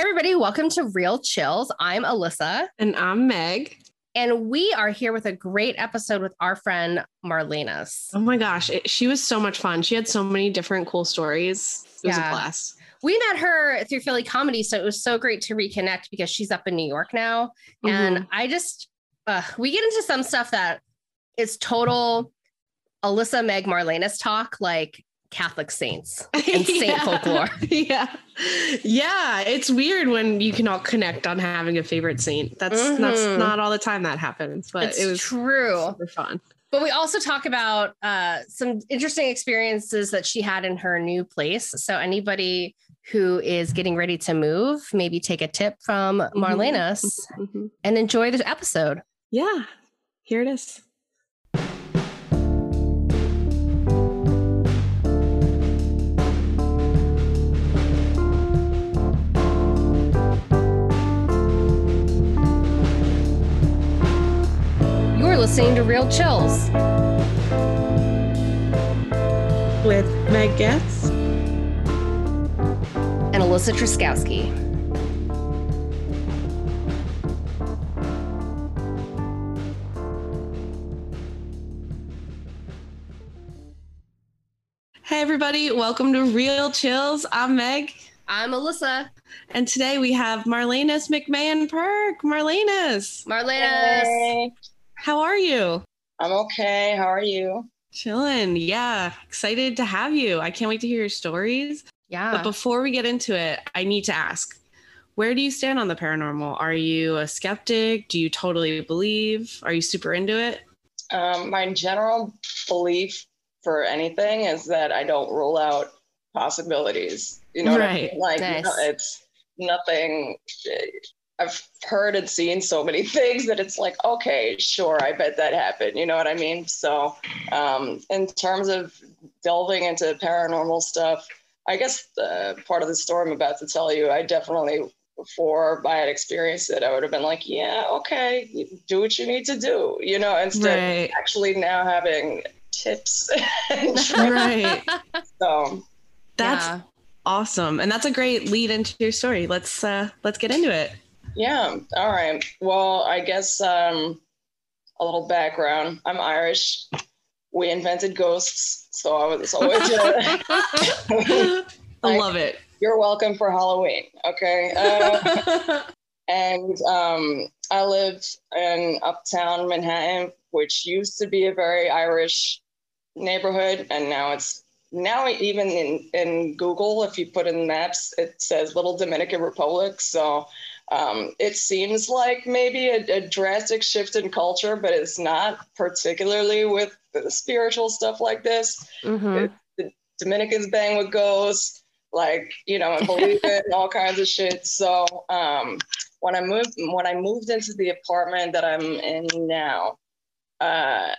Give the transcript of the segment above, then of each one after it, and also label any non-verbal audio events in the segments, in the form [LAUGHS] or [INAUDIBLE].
everybody. Welcome to Real Chills. I'm Alyssa. And I'm Meg. And we are here with a great episode with our friend Marlenas. Oh my gosh. It, she was so much fun. She had so many different cool stories. It was Yeah. a blast. We met her through Philly Comedy, so it was so great to reconnect because she's up in New York now. And Mhm. I just, uh, we get into some stuff that is total Alyssa Meg Marlenas talk, like Catholic saints [LAUGHS] and saint Yeah. folklore. [LAUGHS] Yeah. Yeah. It's weird when you can all connect on having a favorite saint. That's that's Mhm. not all the time that happens, but It's it was true. super fun. But we also talk about uh, some interesting experiences that she had in her new place. So anybody who is getting ready to move, maybe take a tip from Marlenas Mhm. and enjoy the episode. Yeah. Here it is. Listening to Real Chills. With Meg Getz. and Alyssa Truskowski. Hey everybody, welcome to Real Chills. I'm Meg. I'm Alyssa. And today we have Marlenas McMahon Perk. Marlenas, Marlenas. Hey, how are you? I'm okay. How are you? Chilling. Yeah. Excited to have you. I can't wait to hear your stories. Yeah. But before we get into it, I need to ask where do you stand on the paranormal? Are you a skeptic? Do you totally believe? Are you super into it? Um, my general belief for anything is that I don't rule out possibilities. You know, what I mean? like Nice. no, it's nothing. I've heard and seen so many [LAUGHS] things that it's like, okay, sure, I bet that happened. You know what I mean? So, um, in terms of delving into paranormal stuff, I guess uh, part of the story I'm about to tell you, I definitely, before I had experienced it, I would have been like, yeah, okay, do what you need to do, you know, instead of Right. actually now having tips. [LAUGHS] and. Right. so, That's Yeah. awesome. And that's a great lead into your story. Let's uh let's get into it. Yeah, all right. Well, I guess um, a little background. I'm Irish. We invented ghosts, so I was always. [LAUGHS] [LAUGHS] I love it. You're welcome for Halloween. Okay. Uh, [LAUGHS] and um, I lived in uptown Manhattan, which used to be a very Irish neighborhood, and now it's now even in in Google, if you put in maps, it says Little Dominican Republic. So um, it seems like maybe a, a drastic shift in culture, but it's not particularly with spiritual stuff like this. Mhm. Dominicans bang with ghosts, like you know, and believe [LAUGHS] it and all kinds of shit. So um, when I moved when I moved into the apartment that I'm in now, uh,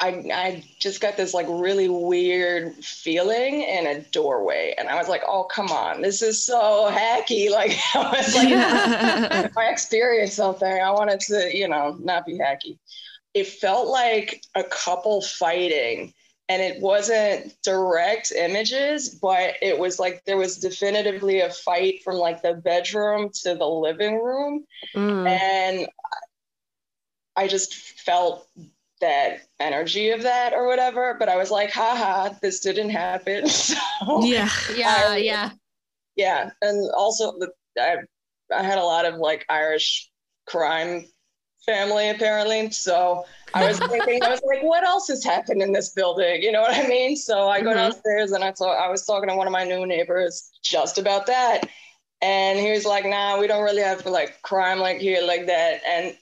I I just got this like really weird feeling in a doorway, and I was like, oh come on, this is so hacky. [LAUGHS] Like I was like, Yeah. I experienced something, I wanted to, you know, not be hacky. It felt like a couple fighting, and it wasn't direct images, but it was like there was definitively a fight from like the bedroom to the living room. Mm. And I just felt that energy of that or whatever. But I was like, haha, this didn't happen. [LAUGHS] So yeah. Yeah. I- Yeah. yeah and also the, I, I had a lot of like irish crime family apparently so i was [LAUGHS] thinking i was like what else has happened in this building you know what i mean so i go Mhm. downstairs and i thought i was talking to one of my new neighbors just about that and he was like nah we don't really have like crime like here like that and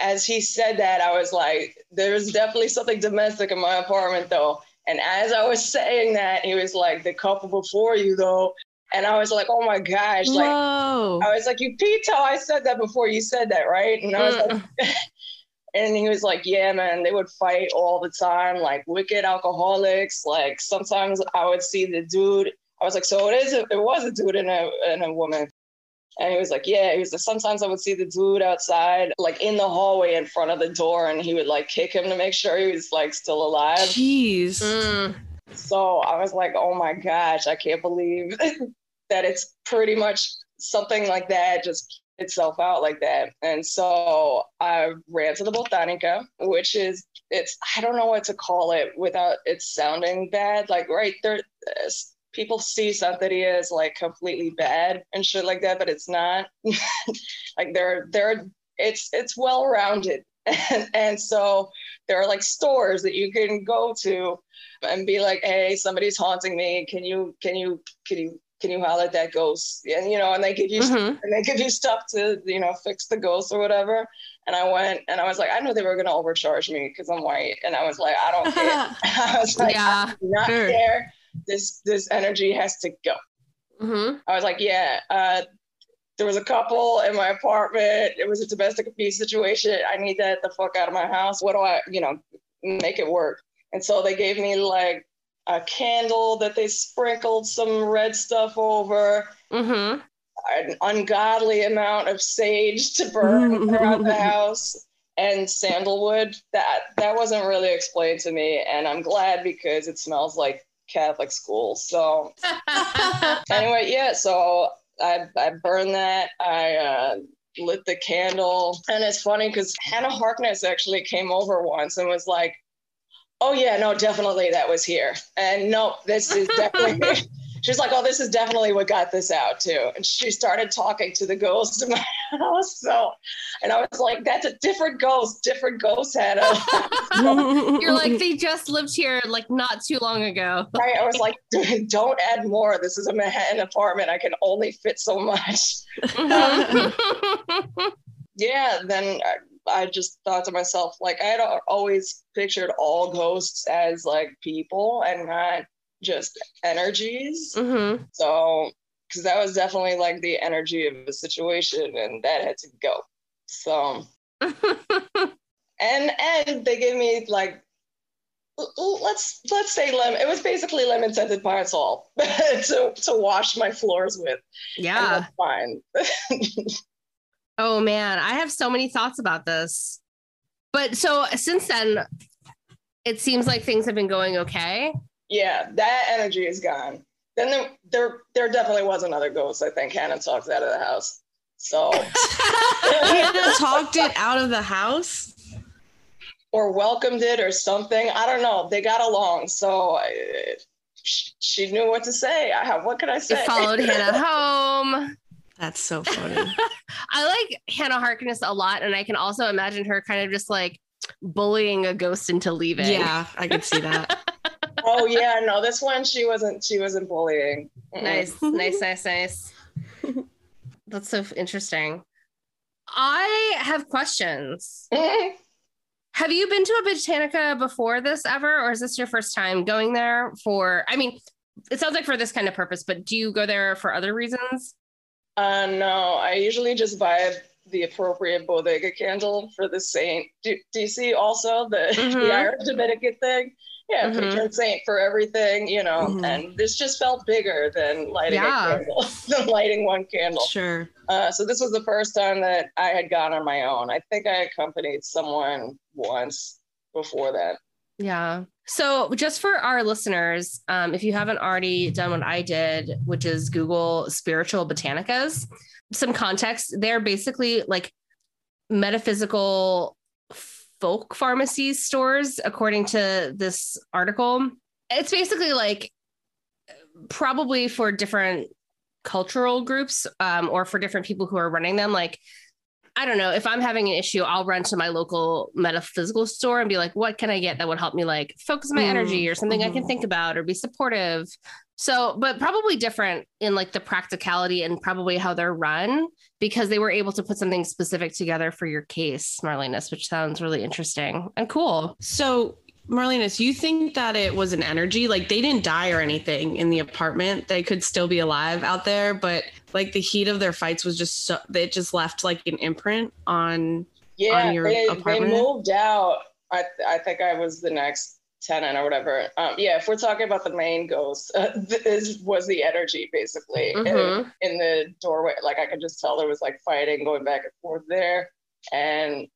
as he said that i was like there's definitely something domestic in my apartment though and as i was saying that he was like the couple before you though and I was like, oh my gosh, like Whoa. I was like, you how I said that before you said that, right? And I was like, mm. [LAUGHS] and he was like, yeah, man, they would fight all the time, like wicked alcoholics. Like sometimes I would see the dude. I was like, so it is, a, it was a dude and a and a woman. And he was like, yeah, he was like, sometimes I would see the dude outside, like in the hallway in front of the door, and he would like kick him to make sure he was like still alive. Jeez. Mm. So I was like, oh my gosh, I can't believe [LAUGHS] that it's pretty much something like that just itself out like that. And so I ran to the Botanica, which is it's I don't know what to call it without it sounding bad. Like right there, people see Santeria as like completely bad and shit like that, but it's not. [LAUGHS] like they're they're it's it's well rounded. And, and so there are like stores that you can go to and be like, hey, somebody's haunting me. Can you can you can you can you holler at that ghost? And you know, and they give you mm-hmm. and they give you stuff to you know fix the ghost or whatever. And I went and I was like, I knew they were gonna overcharge me because I'm white, and I was like, I don't care. [LAUGHS] [LAUGHS] I was like, yeah, I do not sure. care. This this energy has to go. Mm-hmm. I was like, yeah. Uh, there was a couple in my apartment. It was a domestic abuse situation. I need that the fuck out of my house. What do I, you know, make it work? And so they gave me like a candle that they sprinkled some red stuff over, mm-hmm. an ungodly amount of sage to burn around the house, and sandalwood. That that wasn't really explained to me, and I'm glad because it smells like Catholic school. So [LAUGHS] anyway, yeah. So I I burned that. I. Uh, lit the candle and it's funny because hannah harkness actually came over once and was like oh yeah, no, definitely that was here. And no, this is [LAUGHS] definitely. She's like, oh, this is definitely what got this out too. And she started talking to the ghost in my [LAUGHS] house. So, and I was like, that's a different ghost. Different ghost had a. [LAUGHS] [LAUGHS] You're like, they just lived here like not too long ago. Right. I was like, don't add more. This is a Manhattan apartment. I can only fit so much. Mm-hmm. yeah. Then I just thought to myself, like, I had always pictured all ghosts as like people and not just energies. Mm-hmm. So, because that was definitely like the energy of the situation, and that had to go. So, [LAUGHS] and and they gave me like let's let's say lemon. It was basically lemon scented salt [LAUGHS] to to wash my floors with. Yeah, fine. [LAUGHS] Oh man, I have so many thoughts about this. But so since then, it seems like things have been going okay. Yeah, that energy is gone. Then there, there, there definitely was another ghost. I think Hannah talked out of the house. So [LAUGHS] Hannah talked it out of the house, or welcomed it, or something. I don't know. They got along, so I, she knew what to say. I, what could I say? It followed Hannah [LAUGHS] home. That's so funny. [LAUGHS] I like Hannah Harkness a lot, and I can also imagine her kind of just like bullying a ghost into leaving. Yeah, I could see that. Oh yeah, no, this one she wasn't. She wasn't bullying. Nice, nice, nice, nice. That's so interesting. I have questions. [LAUGHS] have you been to a Botanica before this ever, or is this your first time going there for? I mean, it sounds like for this kind of purpose, but do you go there for other reasons? Uh, no, I usually just buy the appropriate bodega candle for the saint. Do, do you see also the, [LAUGHS] mm-hmm. the Irish Dominican thing? Yeah, mm-hmm. patron saint for everything, you know. Mm-hmm. And this just felt bigger than lighting yeah. a candle, [LAUGHS] than lighting one candle. Sure. Uh, so this was the first time that I had gone on my own. I think I accompanied someone once before that. Yeah. So, just for our listeners, um, if you haven't already done what I did, which is Google spiritual botanicas, some context, they're basically like metaphysical folk pharmacy stores, according to this article. It's basically like probably for different cultural groups um, or for different people who are running them. Like I don't know if I'm having an issue, I'll run to my local metaphysical store and be like, what can I get that would help me like focus my mm, energy or something mm-hmm. I can mm-hmm. think about or be supportive. So, but probably different in like the practicality and probably how they're run because they were able to put something specific together for your case, Marlenis, which sounds really interesting and cool. So Marlenis, you think that it was an energy? Like they didn't die or anything in the apartment. They could still be alive out there, but like the heat of their fights was just so it just left like an imprint on yeah on they, they moved out. I I think I was the next tenant or whatever. Um, yeah, if we're talking about the main ghost, uh, this was the energy basically mm-hmm. in, in the doorway. Like I could just tell there was like fighting going back and forth there, and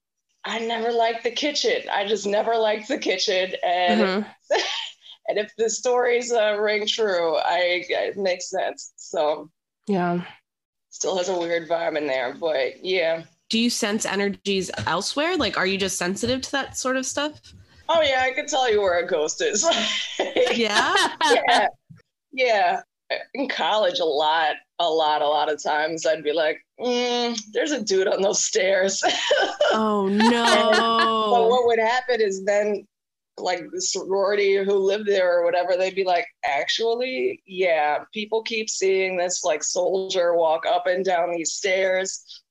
I never liked the kitchen. I just never liked the kitchen. And mm-hmm. [LAUGHS] and if the stories uh, ring true, I it makes sense. So yeah. still has a weird vibe in there. But yeah. Do you sense energies elsewhere? Like, are you just sensitive to that sort of stuff? Oh yeah, I can tell you where a ghost is. [LAUGHS] yeah. yeah. Yeah. In college, a lot, a lot, a lot of times I'd be like, mm, there's a dude on those stairs. [LAUGHS] oh no. but what would happen is then like the sorority who lived there or whatever, they'd be like, actually, yeah, people keep seeing this like soldier walk up and down these stairs.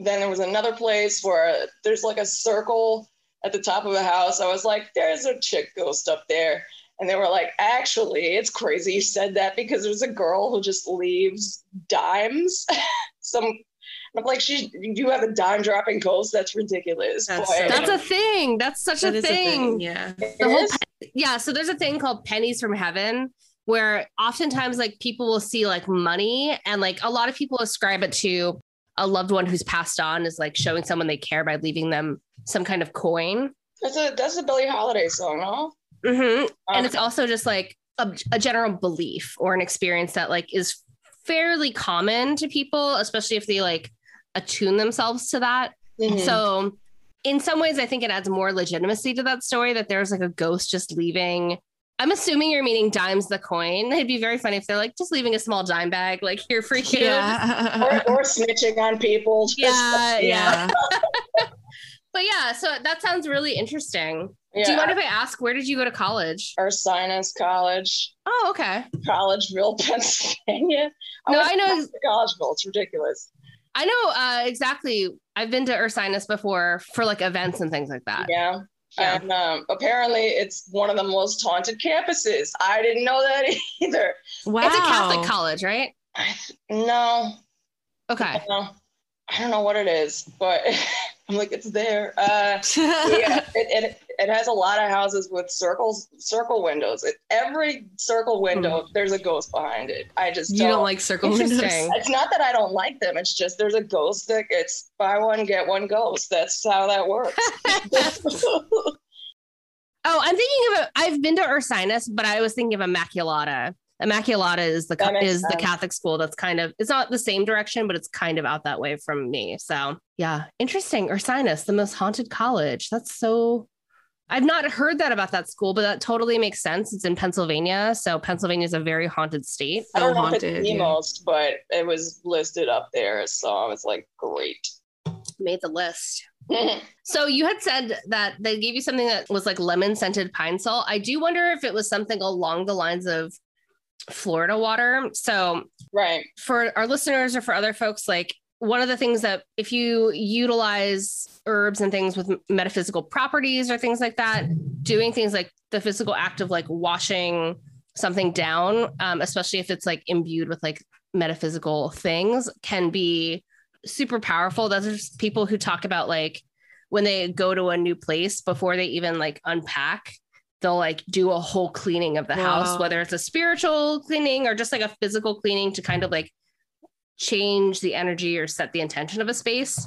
Then there was another place where there's like a circle at the top of a house. I was like, there's a chick ghost up there. And they were like, actually, it's crazy you said that because there's a girl who just leaves dimes. [LAUGHS] Some I'm like, she, you have a dime dropping ghost. That's ridiculous. That's, that's a thing. That's such that a, thing. a, thing. Yeah. The whole, yeah. So there's a thing called pennies from heaven where oftentimes like people will see like money and like a lot of people ascribe it to a loved one who's passed on is like showing someone they care by leaving them some kind of coin. That's a that's a Billie Holiday song, no? Mm-hmm. and it's also just like a, a general belief or an experience that like is fairly common to people, especially if they like attune themselves to that. Mm-hmm. So in some ways, I think it adds more legitimacy to that story that there's like a ghost just leaving. I'm assuming you're meaning dimes the coin. It'd be very funny if they're like just leaving a small dime bag, like here for you. Yeah. [LAUGHS] or, or snitching on people. [LAUGHS] Yeah, yeah. [LAUGHS] but yeah, so that sounds really interesting. Yeah. Do you mind if I ask where did you go to college? Ursinus College. Oh, okay. Collegeville, Pennsylvania. I no, I know. Collegeville. It's ridiculous. I know uh, exactly. I've been to Ursinus before for like events and things like that. Yeah. Yeah. And um, apparently, it's one of the most haunted campuses. I didn't know that [LAUGHS] either. Wow. It's a Catholic college, right? No. Okay. No. I don't know what it is, but [LAUGHS] I'm like, it's there. Uh, [LAUGHS] yeah, it, it, it has a lot of houses with circles, circle windows. It, every circle window, mm. there's a ghost behind it. I just you don't, don't like circle windows. It's not that I don't like them. It's just there's a ghost that it's buy one get one ghost. That's how that works. [LAUGHS] oh, I'm thinking of. A, I've been to Ursinus, but I was thinking of Immaculata. Immaculata is the is sense. the Catholic school that's kind of it's not the same direction, but it's kind of out that way from me. So yeah, interesting. Ursinus, the most haunted college. That's so. I've not heard that about that school, but that totally makes sense. It's in Pennsylvania, so Pennsylvania is a very haunted state. I don't know haunted, if it's the yeah. most, but it was listed up there, so I was like, great. Made the list. [LAUGHS] so you had said that they gave you something that was like lemon scented pine salt. I do wonder if it was something along the lines of Florida water. So, right. For our listeners or for other folks, like one of the things that if you utilize herbs and things with metaphysical properties or things like that, doing things like the physical act of like washing something down, um, especially if it's like imbued with like metaphysical things, can be super powerful. There's people who talk about like when they go to a new place before they even like unpack they'll like do a whole cleaning of the wow. house, whether it's a spiritual cleaning or just like a physical cleaning to kind of like change the energy or set the intention of a space.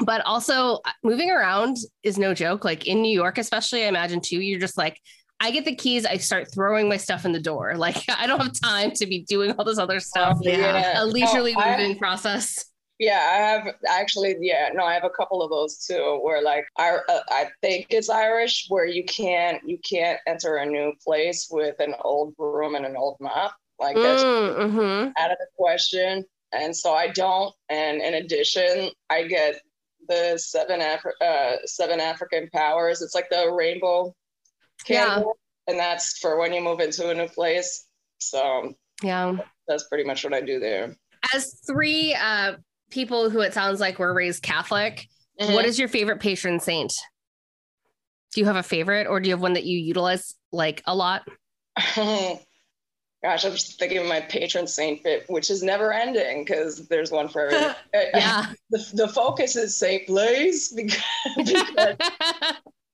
But also uh, moving around is no joke. Like in New York, especially, I imagine too, you're just like, I get the keys, I start throwing my stuff in the door. [LAUGHS] Like I don't have time to be doing all this other stuff. Yeah. A leisurely oh, moving process. Yeah, I have actually. Yeah, no, I have a couple of those too. Where like I, uh, I think it's Irish, where you can't you can't enter a new place with an old broom and an old mop. Like that's mm, mm-hmm. out of the question. And so I don't. And in addition, I get the seven Afri- uh, seven African powers. It's like the rainbow candle, yeah. and that's for when you move into a new place. So yeah, that's pretty much what I do there. As three uh, people who it sounds like were raised Catholic, mm-hmm. what is your favorite patron saint? Do you have a favorite or do you have one that you utilize like a lot? [LAUGHS] Gosh, I'm just thinking of my patron saint bit, which is never ending because there's one for everyone. [LAUGHS] yeah. [LAUGHS] the, the focus is Saint Blaise because, because,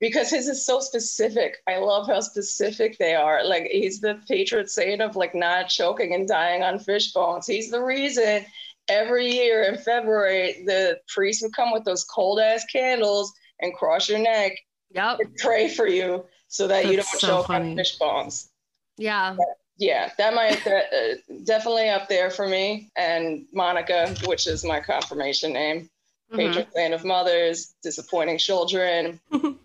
because his is so specific. I love how specific they are. Like he's the patron saint of like not choking and dying on fish bones. He's the reason every year in February, the priest would come with those cold ass candles and cross your neck yep. and pray for you so that That's you don't so choke funny. on fish bones. Yeah. yeah, that might that, uh, definitely up there for me. And Monica, which is my confirmation name, Mhm. patron saint of mothers, disappointing children. [LAUGHS]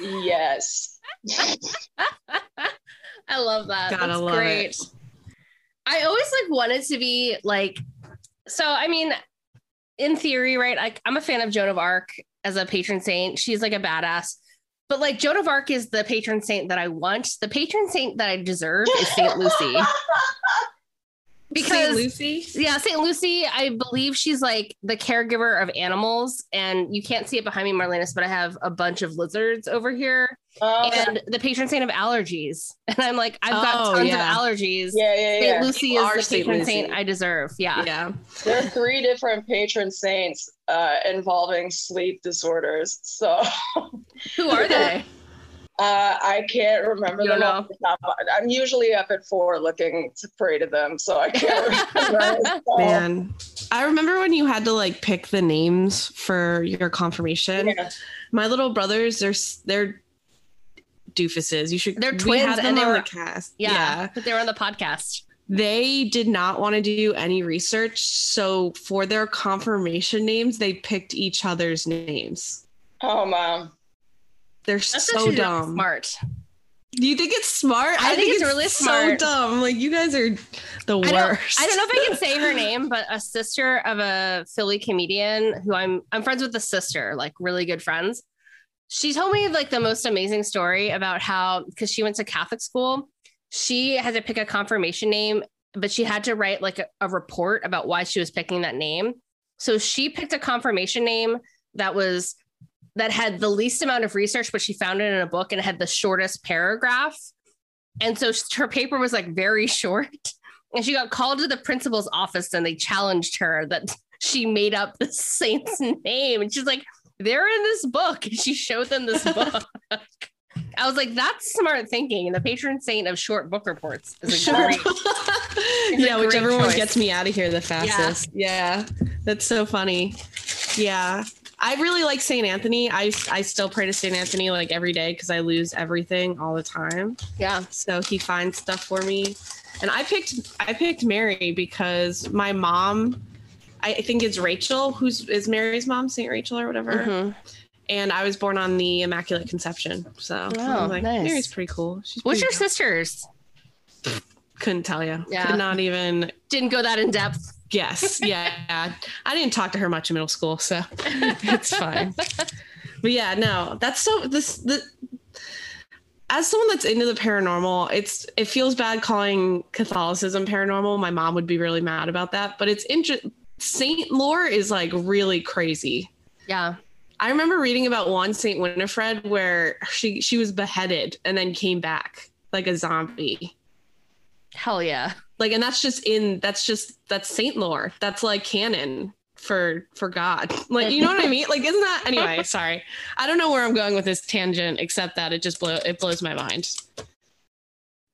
yes. [LAUGHS] I love that. Gotta That's love great. it. I always like wanted to be like, so I mean, in theory, right? Like I'm a fan of Joan of Arc as a patron saint. She's like a badass. But like Joan of Arc is the patron saint that I want. The patron saint that I deserve is Saint Lucy. [LAUGHS] Saint Because Lucy. yeah, Saint Lucy, I believe she's like the caregiver of animals. And you can't see it behind me, Marlenis, but I have a bunch of lizards over here. Oh, And the patron saint of allergies. [LAUGHS] And I'm like, I've got Oh, tons yeah. of allergies. yeah, yeah, yeah. Saint. Lucy You is the Saint patron Lucy. saint I deserve. Yeah. Yeah. There are three different patron saints uh, involving sleep disorders. So Who are they? [LAUGHS] uh, I can't remember them. don't off the top I'm usually up at four looking to pray to them, so I can't [LAUGHS] remember. Man, I remember when you had to like pick the names for your confirmation. yeah. My little brothers, they're they're doofuses. You should. They're twins had and they on were- the cast. yeah, But they were on the podcast. They did not want to do any research, so for their confirmation names, they picked each other's names. Oh, mom. They're That's so dumb. Smart. Do you think it's smart? I think it's really so smart. dumb. Like you guys are the I don't, worst. I don't know if I can say her [LAUGHS] name, but a sister of a Philly comedian who I'm I'm friends with the sister, like really good friends. She told me like the most amazing story about how because she went to Catholic school, she had to pick a confirmation name, but she had to write like a, a report about why she was picking that name. So she picked a confirmation name that was that had the least amount of research, but she found it in a book and it had the shortest paragraph. And so her paper was like very [LAUGHS] short. And she got called to the principal's office and they challenged her that [LAUGHS] she made up the [LAUGHS] saint's name. And she's like, they're in this book. And she showed them this book. I was like, that's smart thinking. And the patron saint of short book reports is a Sure. great. yeah, whichever one gets me out of here the fastest. Yeah. that's so funny. Yeah, I really like Saint Anthony. I I still pray to Saint Anthony like every day because I lose everything all the time. Yeah. So he finds stuff for me, and I picked I picked Mary because my mom. I think it's Rachel, who's is Mary's mom, Saint Rachel or whatever. Mhm. And I was born on the Immaculate Conception, so Oh, like, nice. Mary's pretty cool. She's What's your sisters? Couldn't tell you. Yeah. Could not even Didn't go that in depth. Yes. [LAUGHS] Yeah. I didn't talk to her much in middle school, so [LAUGHS] it's fine. But yeah, no, that's so this the as someone that's into the paranormal, it's it feels bad calling Catholicism paranormal. My mom would be really mad about that, but it's interesting. Saint lore is like really crazy. Yeah. I remember reading about one Saint Winifred where she she was beheaded and then came back like a zombie. Hell yeah. like and that's just in that's just that's saint lore that's like canon for for god like you know what i mean like isn't that anyway [LAUGHS] sorry i don't know where i'm going with this tangent except that it just blow it blows my mind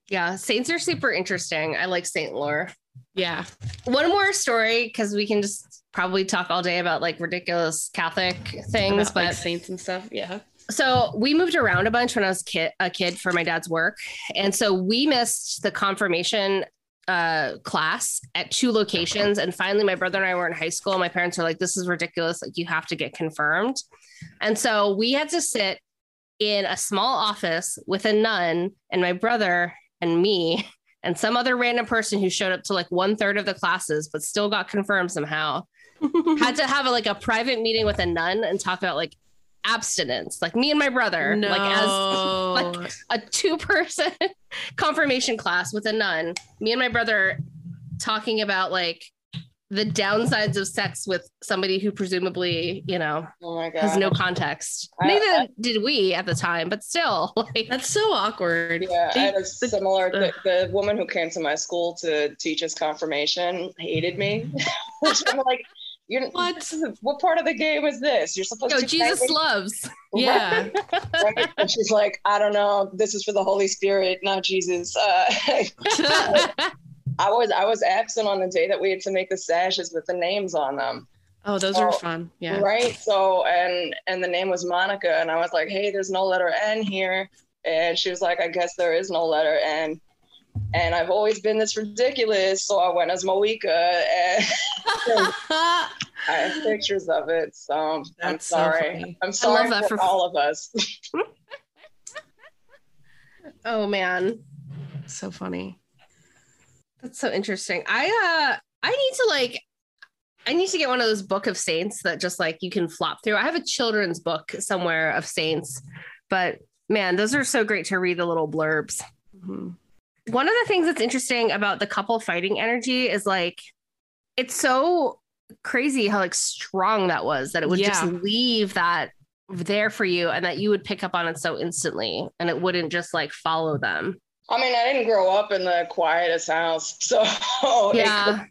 Yeah. Saints are super interesting. I like Saint lore. yeah One more story because we can just probably talk all day about like ridiculous Catholic things, about, but like saints and stuff yeah so we moved around a bunch when I was kid, a kid for my dad's work. And so we missed the confirmation uh, class at two locations. And finally, my brother and I were in high school. My parents were like, this is ridiculous. Like, you have to get confirmed. And so we had to sit in a small office with a nun and my brother and me [LAUGHS] and some other random person who showed up to like one third of the classes, but still got confirmed somehow [LAUGHS] had to have a, like a private meeting with a nun and talk about like abstinence like me and my brother no. like as [LAUGHS] like a two person [LAUGHS] confirmation class with a nun me and my brother talking about like the downsides of sex with somebody who presumably you know Oh has no context I- neither I- did we at the time but still [LAUGHS] like that's so awkward Yeah, I had a similar. The, Ugh. the woman who came to my school to teach us confirmation hated me. Which I'm like, you're What? what part of the game is this? You're supposed yo to. jesus loves [LAUGHS] yeah right? And she's like, I don't know. This is for the Holy Spirit, not Jesus. Uh, [LAUGHS] I was I was absent on the day that we had to make the sashes with the names on them. oh those Oh, are fun yeah Right. So and and the name was Monica, and I was like, hey, there's no letter N here, and she was like, I guess there is no letter N. and I've always been this ridiculous. So I went as Moeka, and [LAUGHS] I have pictures of it. So I'm That's so sorry. I'm sorry that for, for- all of us. [LAUGHS] oh man. so funny. That's so interesting. I uh I need to like I need to get one of those book of saints that just like you can flop through. I have a children's book somewhere of saints, but man, those are so great to read the little blurbs. Mhm. One of the things that's interesting about the couple fighting energy is like it's so crazy how like strong that was that it would just leave that there for you and that you would pick up on it so instantly and it wouldn't just like follow them. I mean, I didn't grow up in the quietest house, [LAUGHS] so it Yeah.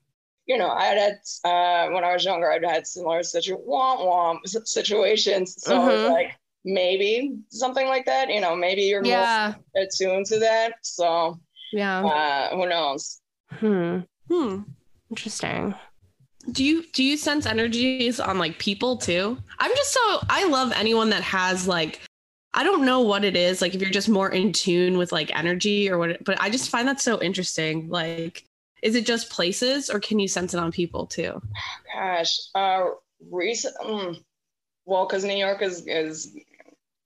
you know, I had had uh, when I was younger, I'd had similar situ- womp womp situations. So Mhm. it's like maybe something like that. You know, maybe you're Yeah. more attuned to that. So Yeah. uh, who knows? Hmm. Hmm. Interesting. Do you do you sense energies on like people too? I'm just so I love anyone that has like I don't know what it is like if you're just more in tune with like energy or what but I just find that so interesting like is it just places or can you sense it on people too? Gosh, uh, recent. Mm, well, because New York is is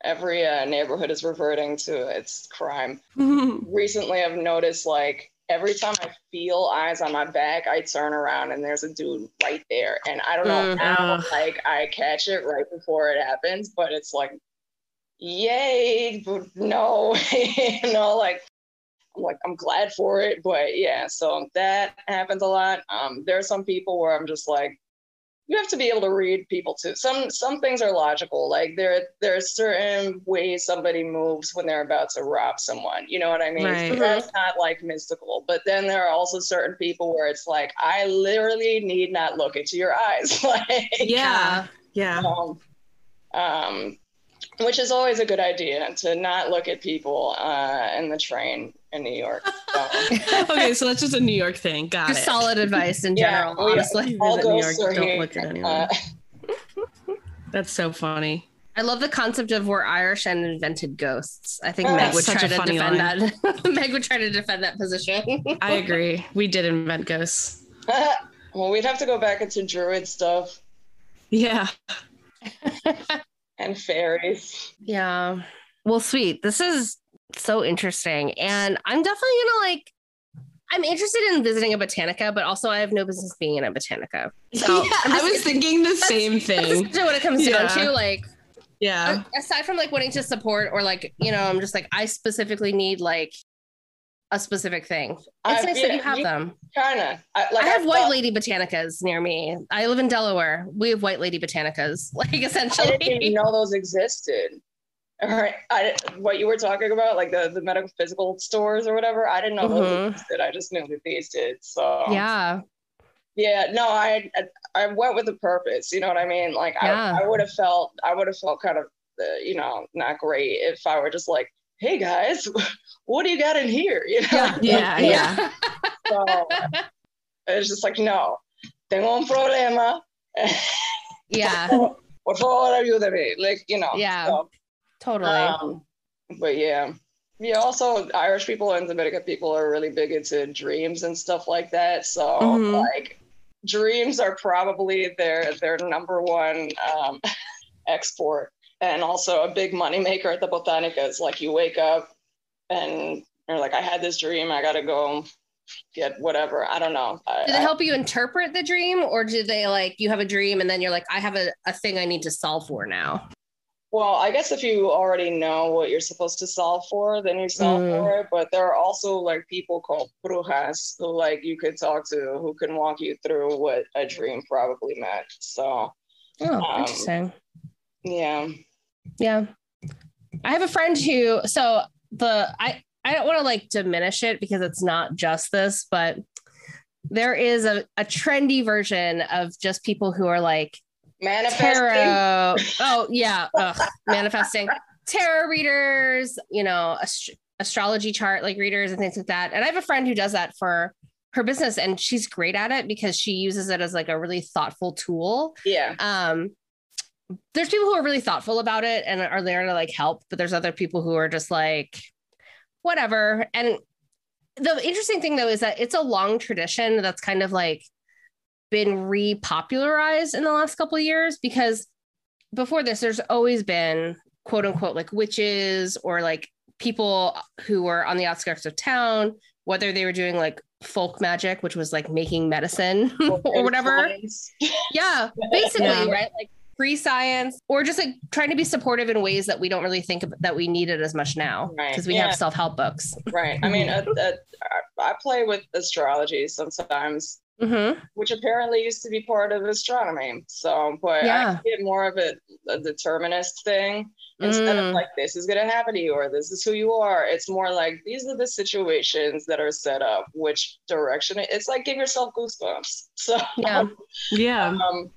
every uh, neighborhood is reverting to its crime. [LAUGHS] recently I've noticed like every time I feel eyes on my back, I turn around and there's a dude right there. And I don't know Mm, how ugh. like I catch it right before it happens, but it's like, yay, but no, [LAUGHS] you know, like I'm like I'm glad for it. But yeah, so that happens a lot. Um, there are some people where I'm just like, you have to be able to read people too. Some some things are logical. Like there there are certain ways somebody moves when they're about to rob someone. You know what I mean? So Right. that's not like mystical. But then there are also certain people where it's like I literally need not look into your eyes. [LAUGHS] like yeah. Yeah. um, um, which is always a good idea to not look at people uh, in the train in New York. So, [LAUGHS] okay, so that's just a New York thing. Got Just it. solid advice in general, we- honestly. all New York, don't here. look at anyone. uh, [LAUGHS] That's so funny. I love the concept of we're Irish and invented ghosts. I think Oh, Meg would try to defend line. that. [LAUGHS] Meg would try to defend that position. I agree. We did invent ghosts. well, we'd have to go back into druid stuff Yeah. And fairies. yeah. Well, sweet. This is so interesting. And I'm definitely gonna like I'm interested in visiting a botanica, but also I have no business being in a botanica. So [LAUGHS] yeah, I'm I just- was thinking the same thing. essentially what it comes down to. Like Yeah. aside from like wanting to support or like, you know, I'm just like I specifically need like a specific thing. It's Uh, nice that you have you- them. Of. I, like I have white thought- lady botanicas near me. I live in Delaware. We have white lady botanicas, [LAUGHS] like I didn't even know those existed. All right, I what you were talking about, like the the medical physical stores or whatever. I didn't know Mhm. those existed. I just knew that these did. So Yeah. yeah, no, I I went with a purpose. You know what I mean? Like Yeah. I, I would have felt I would have felt kind of uh, you know not great if I were just like, hey guys, [LAUGHS] what do you got in here? [LAUGHS] You know? Yeah, [LAUGHS] yeah. So it's just like no, tengo un problema. Yeah. Por favor, ayúdame. Like you know. Yeah. so. Totally. Um, but yeah, yeah. Also, Irish people and Dominican people are really big into dreams and stuff like that. So Mhm. like, dreams are probably their their number one um, export, and also a big moneymaker at the botanica. Botanicas. Like you wake up and you're like, I had this dream. I gotta go get whatever. I don't know. Do they help you interpret the dream or do they like you have a dream and then you're like, I have a, a thing I need to solve for now? Well, I guess if you already know what you're supposed to solve for, then you solve Mm. for it. But there are also like people called brujas who like you could talk to who can walk you through what a dream probably meant. So Oh, Um, interesting. yeah. Yeah. I have a friend who so the I I don't want to like diminish it because it's not just this, but there is a, a trendy version of just people who are like Manifesting. tarot. oh yeah, ugh, manifesting tarot readers, you know, ast- astrology chart like readers and things like that. And I have a friend who does that for her business, and she's great at it because she uses it as like a really thoughtful tool. Yeah. Um, there's people who are really thoughtful about it and are there to like help, but there's other people who are just like, whatever. And the interesting thing though is that it's a long tradition that's kind of like been repopularized in the last couple of years because before this, there's always been quote unquote like witches or like people who were on the outskirts of town, whether they were doing like folk magic, which was like making medicine [LAUGHS] or whatever. [LAUGHS] yeah, basically, yeah. right? Like free science or just like trying to be supportive in ways that we don't really think that we need it as much now because right. we yeah. have self-help books. Right. I mean, uh, uh, I play with astrology sometimes mm-hmm. which apparently used to be part of astronomy. So, but yeah. I get more of a, a determinist thing instead mm. of like this is going to happen to you or this is who you are. It's more like these are the situations that are set up. Which direction? It's like give yourself goosebumps. So yeah, [LAUGHS] yeah. Um,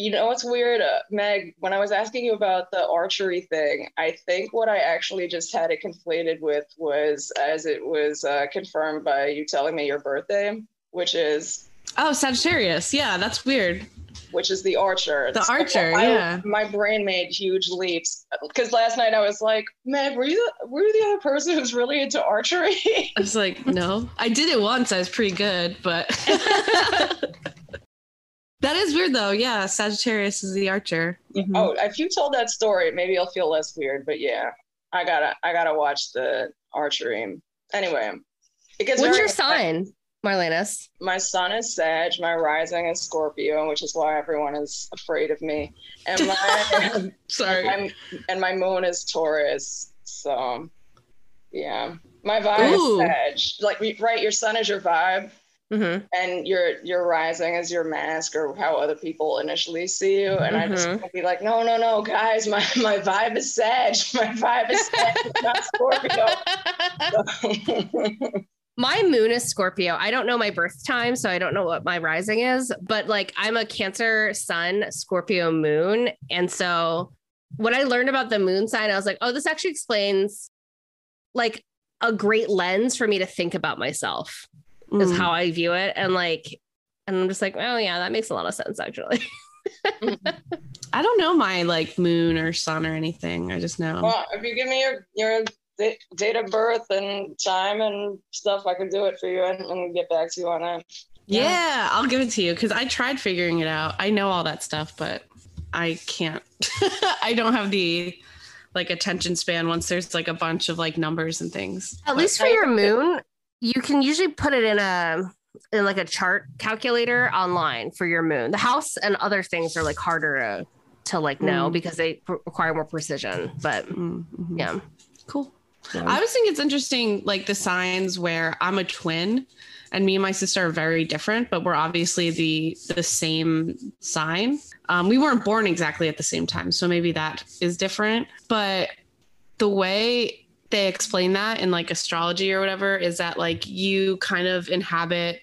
you know what's weird, uh, Meg? When I was asking you about the archery thing, I think what I actually just had it conflated with was as it was uh, confirmed by you telling me your birthday, which is Oh, Sagittarius. Yeah, that's weird. Which is the archer. The so archer, I, yeah. My brain made huge leaps because last night I was like, "Meg, were you were you the other person who's really into archery?" I was like, "No, I did it once. I was pretty good, but." [LAUGHS] [LAUGHS] that is weird though. Yeah, Sagittarius is the archer. Mm-hmm. Oh, if you told that story, maybe I'll feel less weird. But yeah, I gotta I gotta watch the archery. Anyway, it gets what's your sign? Marlenis? My sun is Sag, my rising is Scorpio, which is why everyone is afraid of me. And my [LAUGHS] sorry, and my, and my, moon is Taurus. So yeah, my vibe Ooh. is Sag. Like right, your sun is your vibe. Mm-hmm. And your your rising as your mask or how other people initially see you. And mm-hmm. I just mm-hmm. be like, no, no, no, guys, my, my vibe is Sag. [LAUGHS] My vibe is Sag, not Scorpio. [LAUGHS] my moon is Scorpio. I don't know my birth time, so I don't know what my rising is, but like I'm a Cancer sun, Scorpio moon. And so when I learned about the moon sign, I was like, oh, this actually explains like a great lens for me to think about myself, mm. is how I view it. And like, and I'm just like, oh, yeah, that makes a lot of sense actually. I don't know my like moon or sun or anything. I just know. Well, if you give me your your date of birth and time and stuff, I can do it for you and, and get back to you on that. Yeah, yeah I'll give it to you because I tried figuring it out. I know all that stuff, but I can't. [LAUGHS] I don't have the like attention span once there's like a bunch of like numbers and things. At but least for your moon, you can usually put it in a in like a chart calculator online for your moon. The house and other things are like harder to to like know mm. because they require more precision. But mm-hmm. yeah, cool. Yeah. I always think it's interesting, like the signs where I'm a twin and me and my sister are very different, but we're obviously the the same sign. Um, we weren't born exactly at the same time, so maybe that is different. But the way they explain that in like astrology or whatever is that like you kind of inhabit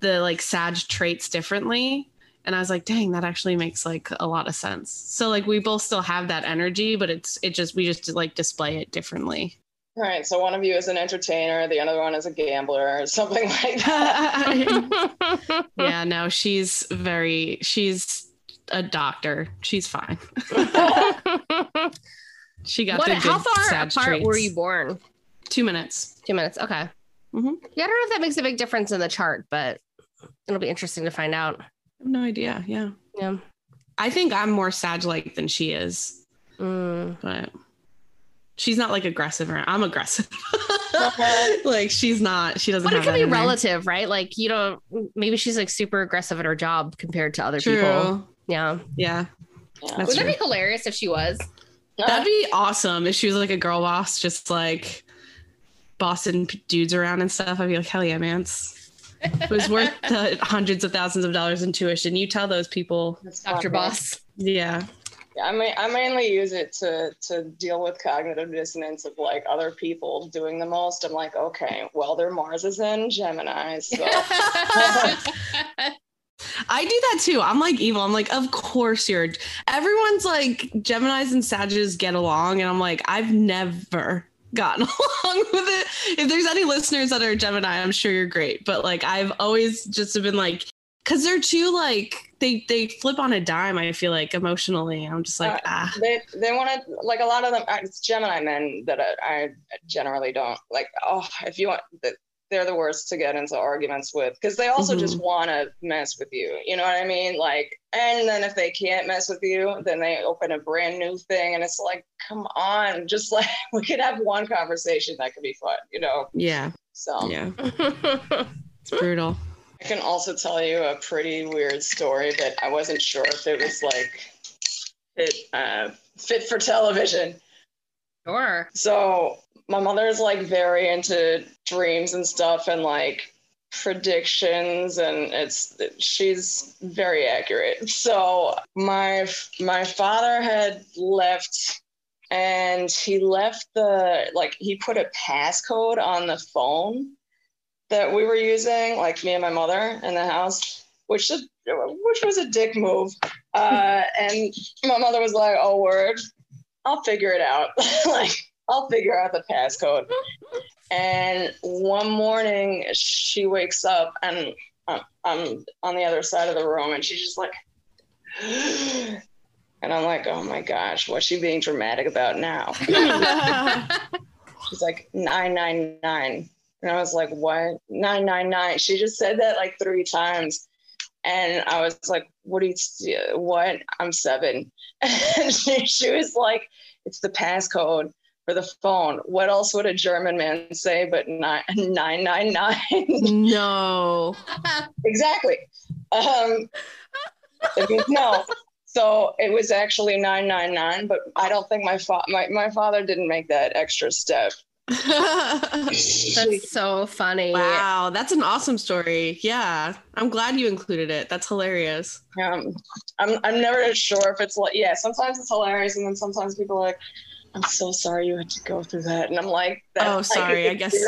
the like Sag traits differently. And I was like, dang, that actually makes like a lot of sense. So like we both still have that energy, but it's it just we just like display it differently. Right. So one of you is an entertainer, the other one is a gambler, or something like [LAUGHS] that. yeah, no, she's very she's a doctor. She's fine. [LAUGHS] she got what, the how far apart traits. were you born? Two minutes. Two minutes. Okay. Mm-hmm. Yeah, I don't know if that makes a big difference in the chart, but it'll be interesting to find out. I have no idea. Yeah. Yeah. I think I'm more Sag like than she is. Mm. But she's not like aggressive or I'm aggressive. [LAUGHS] [LAUGHS] like she's not, she doesn't. But it could be relative, right? Like you know, maybe she's like super aggressive at her job compared to other true. people. Yeah. Yeah. yeah. Would that be hilarious if she was? That'd be awesome if she was like a girl boss, just like bossing dudes around and stuff. I'd be like, hell yeah, man. It was worth the [LAUGHS] hundreds of thousands of dollars in tuition. You tell those people, Dr. Boss. Yeah. Yeah, I mean, I mainly use it to to deal with cognitive dissonance of like other people doing the most. I'm like, okay, well, their Mars is in Gemini, so. [LAUGHS] [LAUGHS] I do that too. I'm like evil. I'm like, of course you're. Everyone's like Gemini's and Sages get along, and I'm like, I've never gotten [LAUGHS] along with it. If there's any listeners that are Gemini, I'm sure you're great. But like, I've always just have been like, because they're too like they they flip on a dime. I feel like emotionally, I'm just like uh, ah. They they want to like a lot of them. It's Gemini men that I, I, generally don't like. Oh, if you want, they're the worst to get into arguments with because they also just Mhm. want to mess with you. You know what I mean? Like, and then if they can't mess with you, then they open a brand new thing, and it's like, come on, just like [LAUGHS] we could have one conversation that could be fun, you know? Yeah. So Yeah. [LAUGHS] It's brutal. I can also tell you a pretty weird story, but I wasn't sure if it was like fit uh, fit for television. sure. So my mother is like very into dreams and stuff and like predictions and it's she's very accurate. So my my father had left and he left the like he put a passcode on the phone that we were using, like me and my mother in the house, which is, which was a dick move. Uh, and my mother was like, "Oh, word, I'll figure it out. [LAUGHS] like, I'll figure out the passcode." And one morning, she wakes up, and I'm, I'm on the other side of the room, and she's just like, [GASPS] and I'm like, "Oh my gosh, what's she being dramatic about now?" [LAUGHS] She's like, nine nine nine. And I was like, what? 999. She just said that like three times. And I was like, what do you, what? I'm seven. [LAUGHS] And she, she was like, it's the passcode for the phone. What else would a German man say but nine, [LAUGHS] 999? no. [LAUGHS] exactly. Um, no. So it was actually 999, but I don't think my, fa- my, my father didn't make that extra step. [LAUGHS] That's so funny. wow, that's an awesome story. Yeah, I'm glad you included it. That's hilarious. Um, I'm I'm never sure if it's like yeah. Sometimes it's hilarious, and then sometimes people are like, "I'm so sorry you had to go through that," and I'm like, Oh, like sorry, an I guess- [LAUGHS]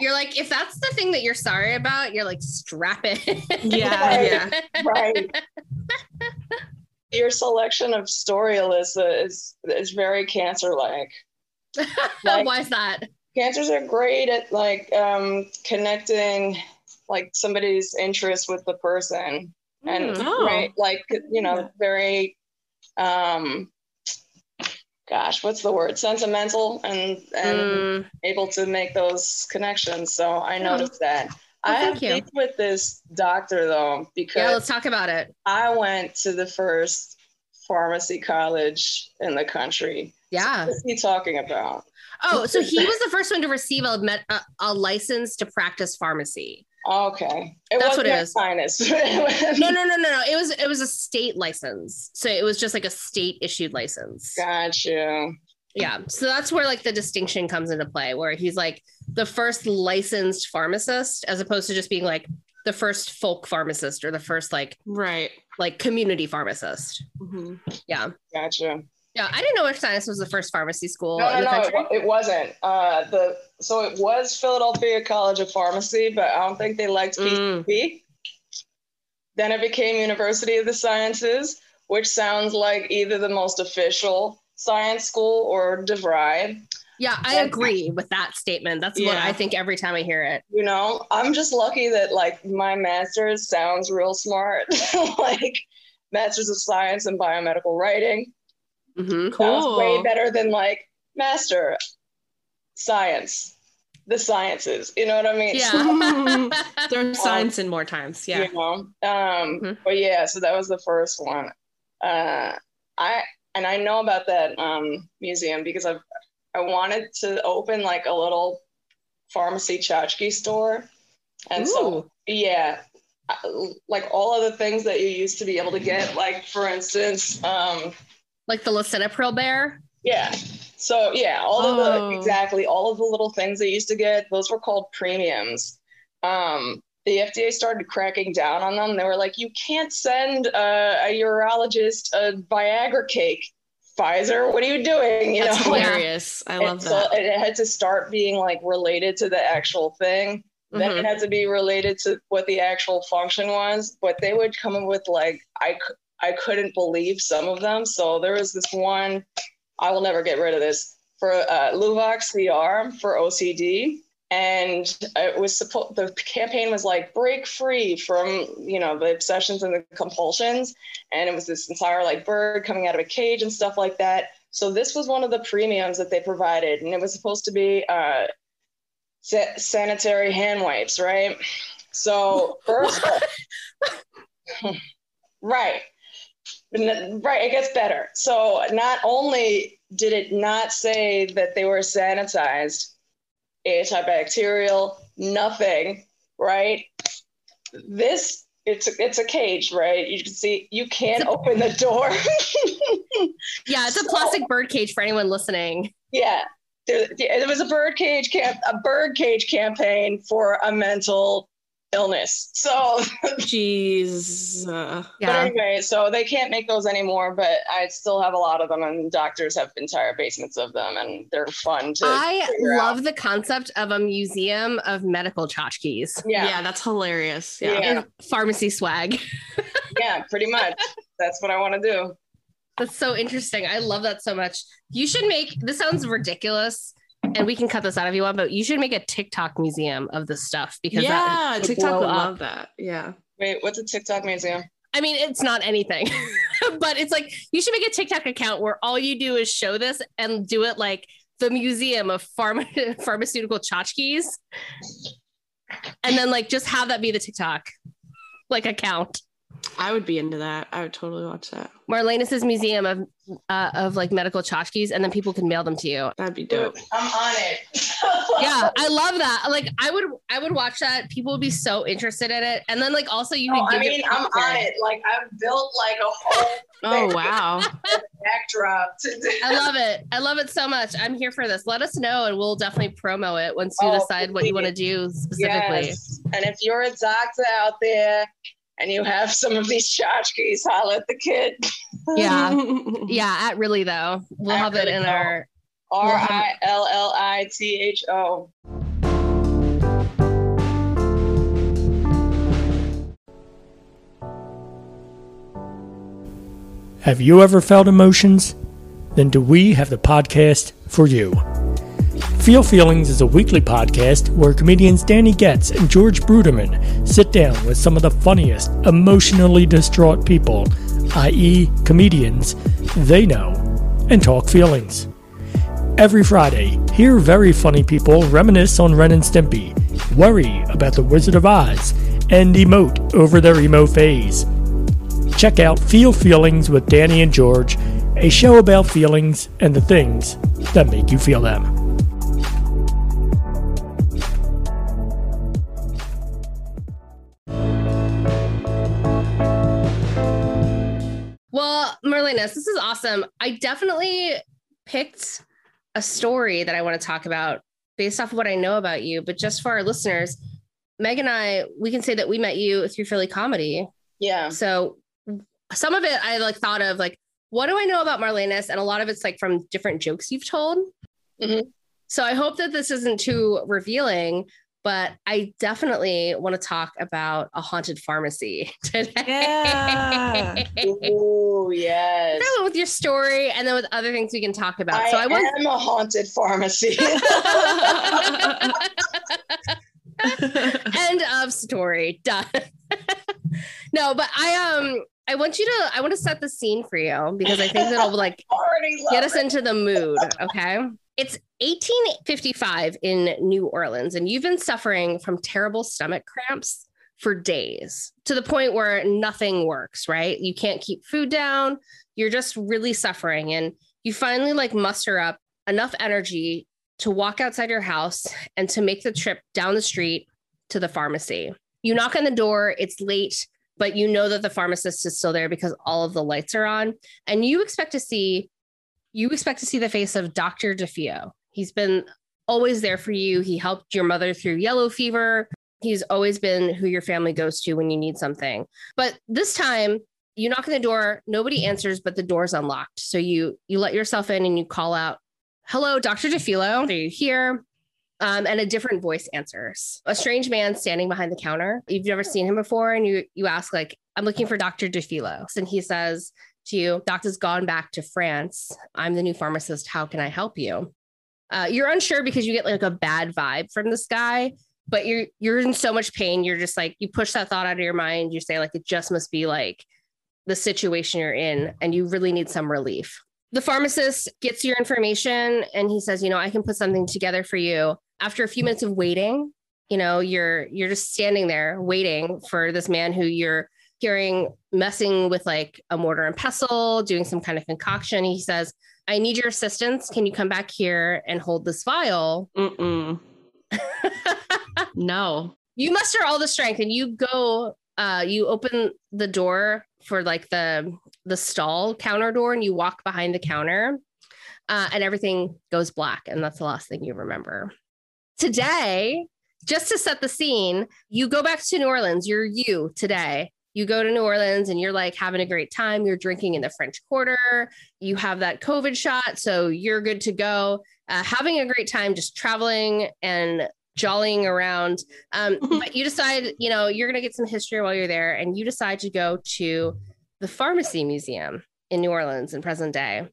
you're like, if that's the thing that you're sorry about, you're like, strap it. [LAUGHS] [LAUGHS] Yeah, Right. yeah. right. Your selection of story, Alyssa, is is very cancer-like. Like- Why is that? Cancers are great at like um, connecting like somebody's interest with the person. and Hmm. Oh. right like you know Yeah. very um gosh what's the word sentimental and and Mm. able to make those connections so i Yeah. noticed that Well, i have you. with this doctor though because Yeah, let's talk about it. i went to the first pharmacy college in the country Yeah. what's he talking about Oh, so he was the first one to receive a, met, a, a license to practice pharmacy. Okay it That's what wasn't it a sinus [LAUGHS] No, no, no, no, no. It was it was a state license. So it was just like a state issued license. got you Yeah. So that's where like the distinction comes into play, where he's like the first licensed pharmacist, as opposed to just being like the first folk pharmacist or the first like Right. like community pharmacist. Mhm. Yeah. gotcha Yeah. I didn't know if science was the first pharmacy school No, no, no, it, it wasn't. Uh, the so it was Philadelphia College of Pharmacy, but I don't think they liked Mm. PCP. Then it became University of the Sciences, which sounds like either the most official science school or DeVry. Yeah, I agree with that statement. That's what I think every time I hear it. You know, I'm just lucky that like my master's sounds real smart, [LAUGHS] like Masters of Science in Biomedical Writing. Mhm. Sounds way better than like Master Science, the sciences. You know what I mean? Yeah. [LAUGHS] [LAUGHS] Throw science in more times. Yeah. you know um Mhm. but yeah so that was the first one uh i and i know about that um museum because i've i wanted to open like a little pharmacy tchotchke store and so yeah like all of the things that you used to be able to get like for instance um like the lisinopril bear. yeah so yeah all of the Oh. exactly all of the little things they used to get those were called premiums um the FDA started cracking down on them. They were like, you can't send uh, a urologist a Viagra cake. Pfizer, what are you doing? You That's know, [LAUGHS] hilarious. I love And so that. it had to start being like related to the actual thing. Then Mhm. it had to be related to what the actual function was. But they would come up with like I c- I couldn't believe some of them. So there was this one. I will never get rid of this for uh, Luvox CR for OCD. And it was supposed the campaign was like break free from you know the obsessions and the compulsions, and it was this entire like bird coming out of a cage and stuff like that. So this was one of the premiums that they provided, and it was supposed to be uh, sa- sanitary hand wipes, right? So [LAUGHS] first, [LAUGHS] right, right, it gets better. So not only did it not say that they were sanitized, antibacterial, nothing, right? This it's it's a cage, right? You can see you can't open the door. [LAUGHS] yeah, it's a plastic bird cage for anyone listening. Yeah, there, there was a bird cage camp, a bird cage campaign for a mental illness. So, [LAUGHS] jeez. Uh, yeah. But anyway, so they can't make those anymore. But I still have a lot of them, and doctors have entire basements of them, and they're fun to. I love out. the concept of a museum of medical tchotchkes. Yeah, yeah, that's hilarious. Yeah, yeah. pharmacy swag. [LAUGHS] yeah, pretty much. That's what I want to do. That's so interesting. I love that so much. You should make this sounds ridiculous and we can cut this out if you want, but you should make a TikTok museum of this stuff because yeah, TikTok would up. love that. Yeah. Wait, what's a TikTok museum? I mean, it's not anything, [LAUGHS] but it's like you should make a TikTok account where all you do is show this and do it like the museum of pharma- [LAUGHS] pharmaceutical tchotchkes, and then like just have that be the TikTok like account. I would be into that. I would totally watch that. Marlenis's museum of uh, of like medical tchotchkes, and then people can mail them to you. That'd be dope. I'm on it. [LAUGHS] yeah, I love that. Like, I would, I would watch that. People would be so interested in it, and then like also you. Oh, I mean, I'm on it. Like, I've built like a whole. [LAUGHS] oh wow! [LAUGHS] backdrop. I love it. I love it so much. I'm here for this. Let us know, and we'll definitely promo it once you oh, decide please. what you want to do specifically. Yes. And if you're a doctor out there and you have some of these tchotchkes, holla at the kid. yeah. [LAUGHS] Yeah. At really though. We'll at have it in though. our R I L L I T H O. Have you ever felt emotions? Then do we have the podcast for you. Feel Feelings is a weekly podcast where comedians Danny Getz and George Bruderman sit down with some of the funniest, emotionally distraught people, i.e., comedians, they know, and talk feelings. Every Friday, hear very funny people reminisce on Ren and Stimpy, worry about the Wizard of Oz, and emote over their emo phase. Check out Feel Feelings with Danny and George, a show about feelings and the things that make you feel them. This is awesome. I definitely picked a story that I want to talk about based off of what I know about you. But just for our listeners, Meg and I, we can say that we met you through Philly comedy. Yeah. So some of it I like thought of like, what do I know about Marlenis? And a lot of it's like from different jokes you've told. Mm-hmm. So I hope that this isn't too revealing, but I definitely want to talk about a haunted pharmacy [LAUGHS] today. Yeah. oh, yes. with your story and then with other things we can talk about. I so I want am a haunted pharmacy. [LAUGHS] [LAUGHS] End of story. Done. no, but I um I want you to I want to set the scene for you because I think that'll like get us it. into the mood. Okay. It's 1855 in New Orleans, and you've been suffering from terrible stomach cramps for days to the point where nothing works, right? You can't keep food down. You're just really suffering. And you finally like muster up enough energy to walk outside your house and to make the trip down the street to the pharmacy. You knock on the door, it's late, but you know that the pharmacist is still there because all of the lights are on. And you expect to see you expect to see the face of Dr. Dufilho. He's been always there for you. He helped your mother through yellow fever. He's always been who your family goes to when you need something. But this time, you knock on the door, nobody answers, but the door's unlocked. So you you let yourself in and you call out, "Hello, Dr. Dufilho. Are you here?" Um, and a different voice answers. A strange man standing behind the counter. You've never seen him before, and you you ask like, "I'm looking for Dr. Dufilho," and he says, to you, Doc's gone back to France. I'm the new pharmacist. How can I help you? Uh, you're unsure because you get like a bad vibe from this guy, but you're you're in so much pain. You're just like you push that thought out of your mind. You say like it just must be like the situation you're in, and you really need some relief. the pharmacist gets your information and he says, you know, I can put something together for you. After a few minutes of waiting, you know, you're you're just standing there waiting for this man who you're hearing messing with like a mortar and pestle, doing some kind of concoction. He says, I need your assistance. Can you come back here and hold this vial? Mm-mm. [LAUGHS] no. You muster all the strength and you go, uh, you open the door for like the the stall counter door and you walk behind the counter uh, and everything goes black and that's the last thing you remember today just to set the scene you go back to new orleans you're you today you go to new orleans and you're like having a great time you're drinking in the french quarter you have that covid shot so you're good to go uh, having a great time just traveling and jollying around um, [LAUGHS] but you decide you know you're going to get some history while you're there and you decide to go to the Pharmacy Museum in New Orleans in present day.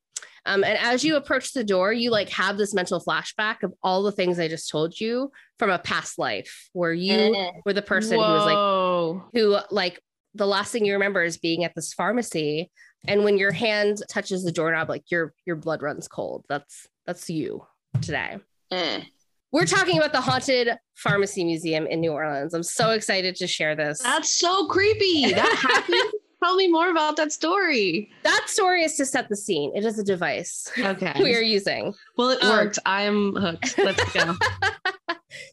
Um, and as you approach the door, you like have this mental flashback of all the things I just told you from a past life where you mm-hmm. were the person Whoa. who was like, who like the last thing you remember is being at this pharmacy. And when your hand touches the doorknob, like your your blood runs cold. That's that's you today. Mm. We're talking about the haunted pharmacy museum in New Orleans. I'm so excited to share this. That's so creepy. That [LAUGHS] happened Tell me more about that story. That story is to set the scene. It is a device. Okay. [LAUGHS] we are using. Well, it um, worked. I'm hooked. Let's go. [LAUGHS]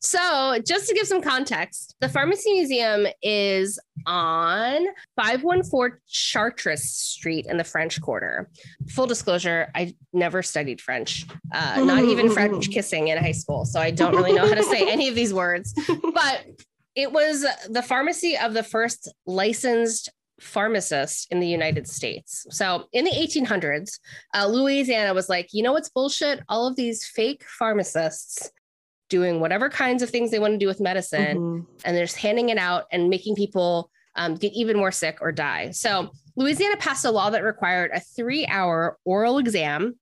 so, just to give some context, the Pharmacy Museum is on 514 Chartres Street in the French Quarter. Full disclosure, I never studied French, uh, not even French [LAUGHS] kissing in high school. So, I don't really know how to say [LAUGHS] any of these words. But it was the pharmacy of the first licensed pharmacist in the United States. So in the 1800s, uh, Louisiana was like, you know what's bullshit? All of these fake pharmacists doing whatever kinds of things they want to do with medicine, mm-hmm. and they're just handing it out and making people um, get even more sick or die. So Louisiana passed a law that required a three-hour oral exam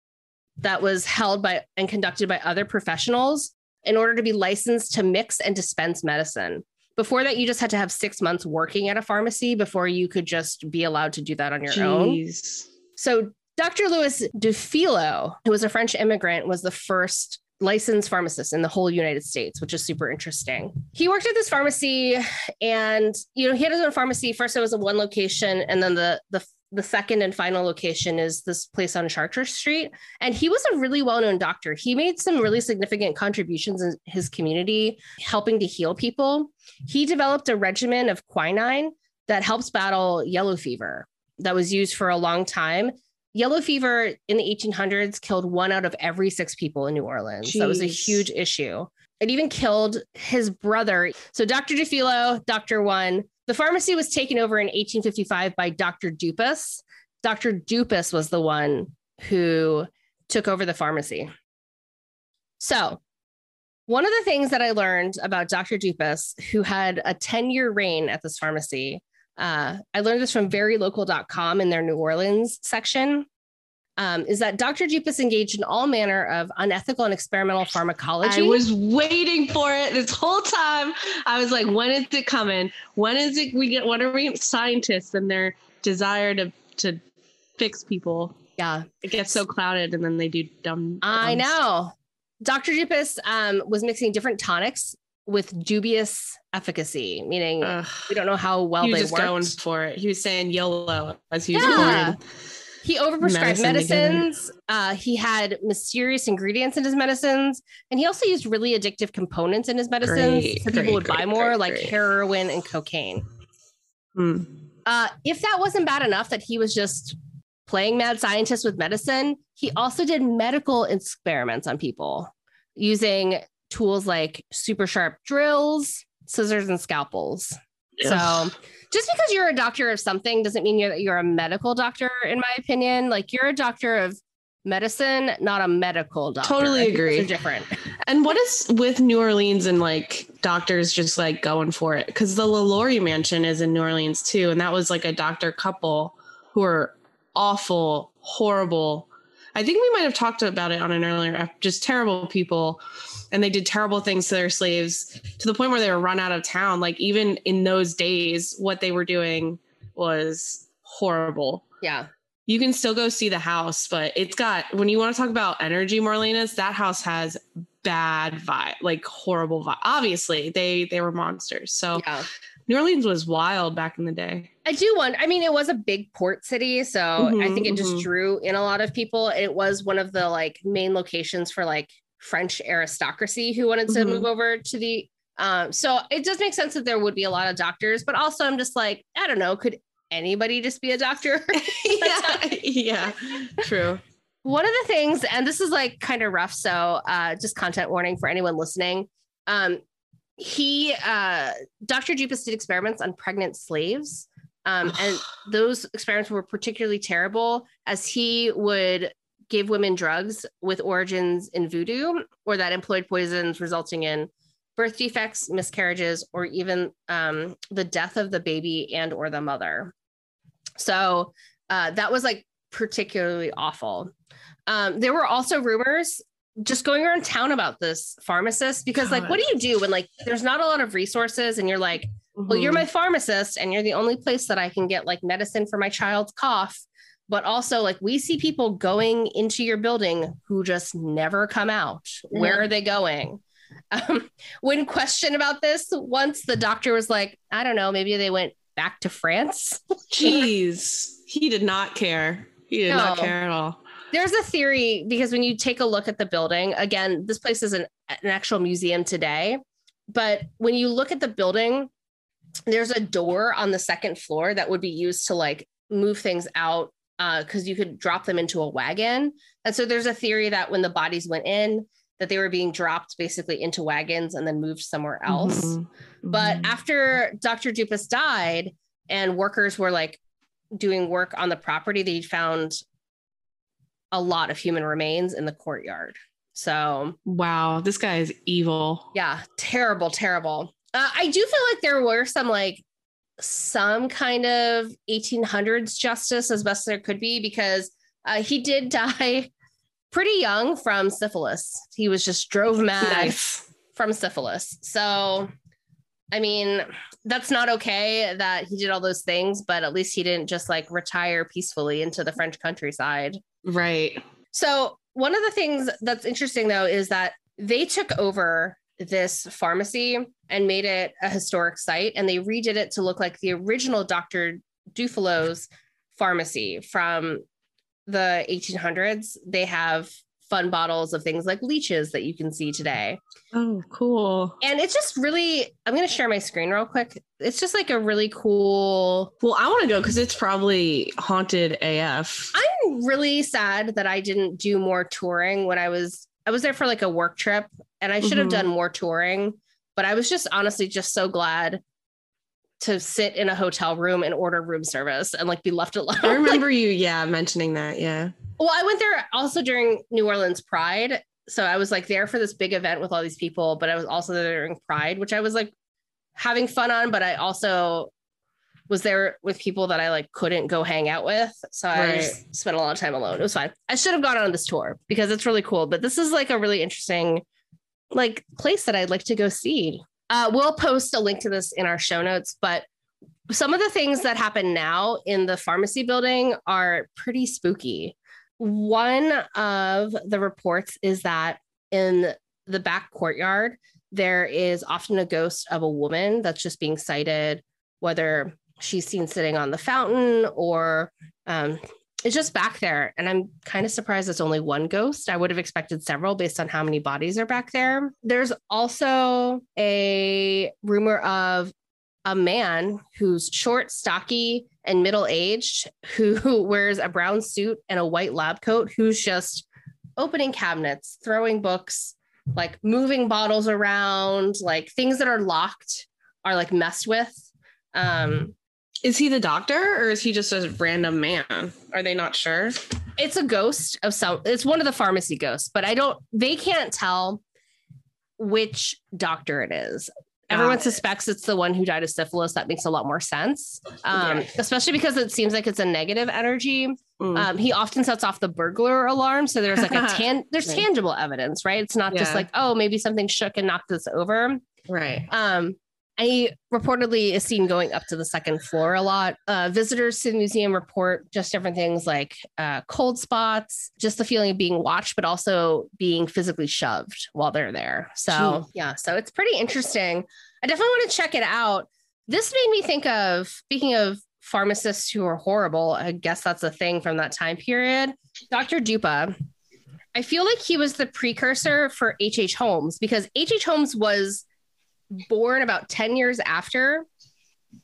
that was held by and conducted by other professionals in order to be licensed to mix and dispense medicine. Before that, you just had to have six months working at a pharmacy before you could just be allowed to do that on your Jeez. own. So Dr. Louis Dufilho, who was a French immigrant, was the first licensed pharmacist in the whole United States, which is super interesting. He worked at this pharmacy and you know, he had his own pharmacy. First it was a one location and then the the the second and final location is this place on Chartres Street. And he was a really well known doctor. He made some really significant contributions in his community, helping to heal people. He developed a regimen of quinine that helps battle yellow fever that was used for a long time. Yellow fever in the 1800s killed one out of every six people in New Orleans. Jeez. That was a huge issue. It even killed his brother. So Dr. Dufilho, Dr. One, the pharmacy was taken over in 1855 by Dr. Dupas. Dr. Dupas was the one who took over the pharmacy. So, one of the things that I learned about Dr. Dupas, who had a 10 year reign at this pharmacy, uh, I learned this from verylocal.com in their New Orleans section um, is that Dr. Dupas engaged in all manner of unethical and experimental pharmacology. I was waiting for it this whole time. I was like, when is it coming? When is it we get what are we scientists and their desire to to fix people? Yeah. It gets so clouded and then they do dumb. I know. Dr. Dupas um, was mixing different tonics with dubious efficacy, meaning Ugh. we don't know how well he was they just worked. going for it. He was saying YOLO as he was yeah. He overprescribed Medicine medicines. Uh, he had mysterious ingredients in his medicines, and he also used really addictive components in his medicines, great, so people great, would great, buy more, like heroin and cocaine. Hmm. Uh, if that wasn't bad enough, that he was just playing mad scientist with medicine, he also did medical experiments on people using tools like super sharp drills, scissors, and scalpels. So just because you're a doctor of something doesn't mean you're, you're a medical doctor, in my opinion. Like you're a doctor of medicine, not a medical doctor. Totally agree. different. [LAUGHS] And what is with New Orleans and like doctors just like going for it? Because the LaLaurie Mansion is in New Orleans too, and that was like a doctor couple who are awful, horrible. I think we might have talked about it on an earlier, just terrible people and they did terrible things to their slaves to the point where they were run out of town. Like even in those days, what they were doing was horrible. Yeah. you can still go see the house, but it's got when you want to talk about energy, Marlenas, that house has bad vibe, like horrible vibe. Obviously, they they were monsters. So Yeah. New Orleans was wild back in the day. I do want, I mean, it was a big port city. So I Mhm, think it just mhm. drew in a lot of people. It was one of the like main locations for like French aristocracy who wanted to Mhm. move over to the. Um, so it does make sense that there would be a lot of doctors, but also I'm just like, I don't know, could anybody just be a doctor? [LAUGHS] [LAUGHS] yeah, yeah, true. one of the things, and this is like kind of rough, so uh, just content warning for anyone listening. Um, he, uh, Dr. Dupas did experiments on pregnant slaves, um, and [SIGHS] those experiments were particularly terrible as he would give women drugs with origins in voodoo or that employed poisons resulting in birth defects, miscarriages, or even um, the death of the baby and or the mother. So uh, that was like particularly awful. Um, there were also rumors just going around town about this pharmacist because like what do you do when like there's not a lot of resources and you're like well you're Mhm. my pharmacist and you're the only place that i can get like medicine for my child's cough but also like we see people going into your building who just never come out. Where are they going? [LAUGHS] Um, when questioned about this once the doctor was like i don't know maybe they went back to france. [LAUGHS] Jeez, he did not care. He did not care at all. there's a theory because when you take a look at the building again this place is an, an actual museum today but when you look at the building there's a door on the second floor that would be used to like move things out because you could drop them into a wagon and so there's a theory that when the bodies went in that they were being dropped basically into wagons and then moved somewhere else Mhm. but Mhm. after Dr. Dupas died and workers were like doing work on the property, they found a lot of human remains in the courtyard. So, wow, this guy is evil. yeah, terrible, terrible. Uh, I do feel like there were some like some kind of 1800s justice as best there could be because uh, he did [LAUGHS] die pretty young from syphilis. He was just drove mad Nice. from syphilis. So, I mean, that's not okay that he did all those things, but at least he didn't just like retire peacefully into the French countryside. Right. So, one of the things that's interesting though is that they took over this pharmacy and made it a historic site and they redid it to look like the original Dr. Dufilho's pharmacy from the 1800s. They have fun bottles of things like leeches that you can see today. Oh, cool. And it's just really, I'm going to share my screen real quick. It's just like a really cool. Well, I want to go because it's probably haunted AF. I'm really sad that I didn't do more touring when I was, I was there for like a work trip and I should have Mhm. done more touring, but I was just honestly just so glad to sit in a hotel room and order room service and like be left [LAUGHS] alone. I remember you, yeah, mentioning that. Yeah. Well, I went there also during New Orleans Pride. So I was like there for this big event with all these people, but I was also there during Pride, which I was like having fun on, but I also was there with people that I like couldn't go hang out with. So I Right. just spent a lot of time alone. It was fine. I should have gone on this tour because it's really cool, but this is like a really interesting like place that I'd like to go see. Uh, we'll post a link to this in our show notes, but some of the things that happen now in the pharmacy building are pretty spooky. One of the reports is that in the back courtyard, there is often a ghost of a woman that's just being sighted, whether she's seen sitting on the fountain or um, it's just back there. And I'm kind of surprised it's only one ghost. I would have expected several based on how many bodies are back there. There's also a rumor of a man who's short, stocky, and middle aged who [LAUGHS] wears a brown suit and a white lab coat who's just opening cabinets, throwing books, like moving bottles around, like things that are locked are like messed with. Um, Is he the doctor or is he just a random man? Are they not sure? it's a ghost of some it's one of the pharmacy ghosts but i don't they can't tell which doctor it is everyone it. suspects it's the one who died of syphilis that makes a lot more sense um, Yeah. especially because it seems like it's a negative energy Mm. um, he often sets off the burglar alarm so there's like a [LAUGHS] tan there's Right. tangible evidence right it's not just like oh maybe something shook and knocked this over right. um, he reportedly is seen going up to the second floor a lot. Uh, visitors to the museum report just different things like uh, cold spots, just the feeling of being watched, but also being physically shoved while they're there. So, Jeez. yeah, so it's pretty interesting. I definitely want to check it out. This made me think of speaking of pharmacists who are horrible. I guess that's a thing from that time period. Dr. Dupas, I feel like he was the precursor for H.H. H. Holmes because H.H. H. Holmes was born about 10 years after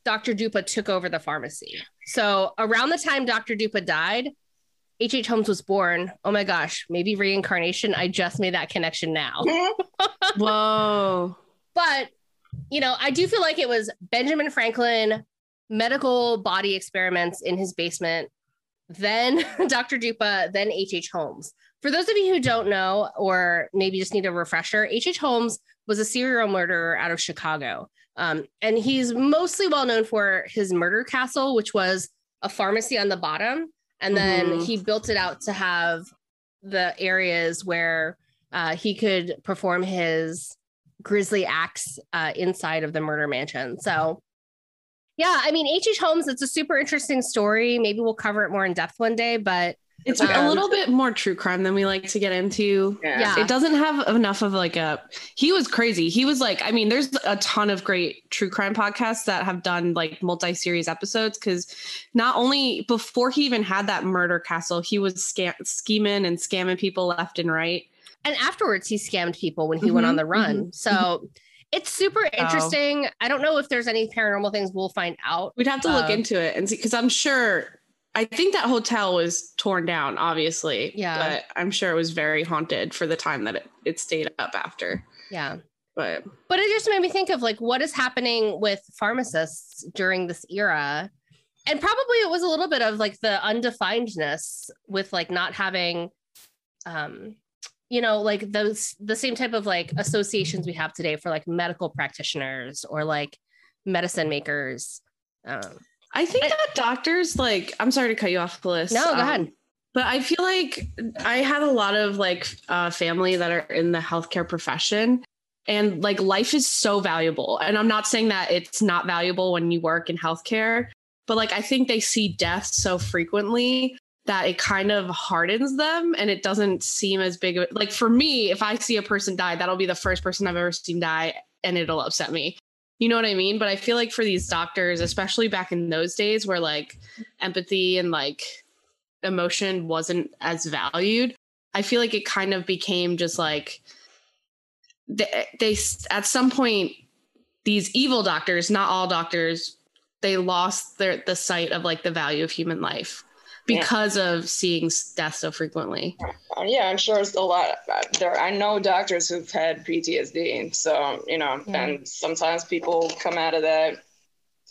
Dr. Dupas took over the pharmacy. So around the time Dr. Dupas died, H.H. H. Holmes was born. Oh my gosh, maybe reincarnation. I just made that connection now. [LAUGHS] Whoa. But, you know, I do feel like it was Benjamin Franklin, medical body experiments in his basement, then [LAUGHS] Dr. Dupas, then H.H. H. Holmes. For those of you who don't know, or maybe just need a refresher, H.H. H. Holmes was a serial murderer out of Chicago. Um, and he's mostly well known for his murder castle, which was a pharmacy on the bottom. And then Mhm. he built it out to have the areas where uh, he could perform his grisly acts uh, inside of the murder mansion. So, yeah, I mean, H.H. Holmes, it's a super interesting story. Maybe we'll cover it more in depth one day, but It's Um, a little bit more true crime than we like to get into. yeah. It doesn't have enough of like a he was crazy. He was like, I mean, there's a ton of great true crime podcasts that have done like multi-series episodes because not only before he even had that murder castle, he was scam- scheming and scamming people left and right. and afterwards he scammed people when he went on Mhm, the run. So it's super interesting. I don't know if there's any paranormal things we'll find out. We'd have to look Uh, into it and see because I'm sure I think that hotel was torn down, obviously. Yeah. But I'm sure it was very haunted for the time that it, it stayed up after. Yeah. But But it just made me think of like what is happening with pharmacists during this era. And probably it was a little bit of like the undefinedness with like not having um you know like those the same type of like associations we have today for like medical practitioners or like medicine makers. Um I think I- that doctors like I'm sorry to cut you off the list. no, go um, ahead. But I feel like I had a lot of like uh, family that are in the healthcare profession, and like life is so valuable. And I'm not saying that it's not valuable when you work in healthcare, but like I think they see death so frequently that it kind of hardens them and it doesn't seem as big of like for me if i see a person die that'll be the first person i've ever seen die and it'll upset me you know what i mean? But i feel like for these doctors especially back in those days where like empathy and like emotion wasn't as valued i feel like it kind of became just like they, they at some point these evil doctors not all doctors they lost their the sight of like the value of human life Yeah. because of seeing death so frequently Uh, yeah, I'm sure it's a lot. uh, There, I know doctors who've had PTSD, so you know, Yeah. and sometimes people come out of that,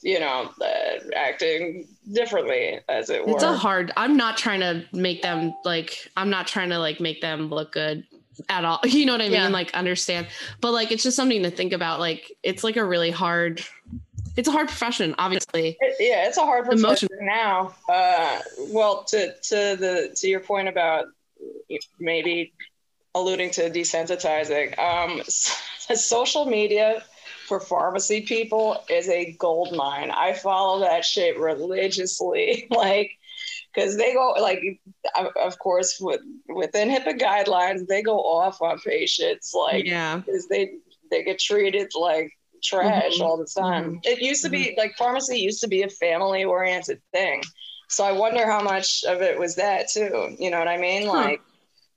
you know, uh, acting differently, as it were. it's a hard i'm not trying to make them like i'm not trying to like make them look good at all [LAUGHS] you know what i mean Yeah. like understand but like it's just something to think about like it's like a really hard it's a hard profession obviously It- yeah, it's a hard Emotion- profession now. Uh, well, to to the to your point about maybe alluding to desensitizing, um, [LAUGHS] social media for pharmacy people is a gold mine. I follow that shit religiously, [LAUGHS] like because they go like, of- of course, with, within HIPAA guidelines, they go off on patients like yeah because they they get treated like trash Mhm. all the time. It used to be like pharmacy used to be a family oriented thing. So I wonder how much of it was that too. You know what I mean? Huh. Like,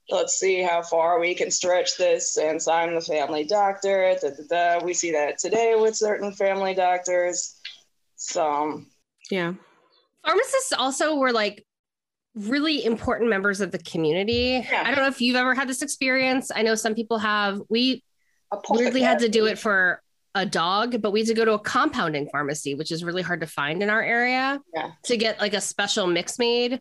let's see how far we can stretch this since I'm the family doctor. Da, da, da. We see that today with certain family doctors. So yeah Pharmacists also were like really important members of the community. Yeah. I don't know if you've ever had this experience. I know some people have. We weirdly had to do it for a dog, but we had to go to a compounding pharmacy, which is really hard to find in our area Yeah. to get like a special mix made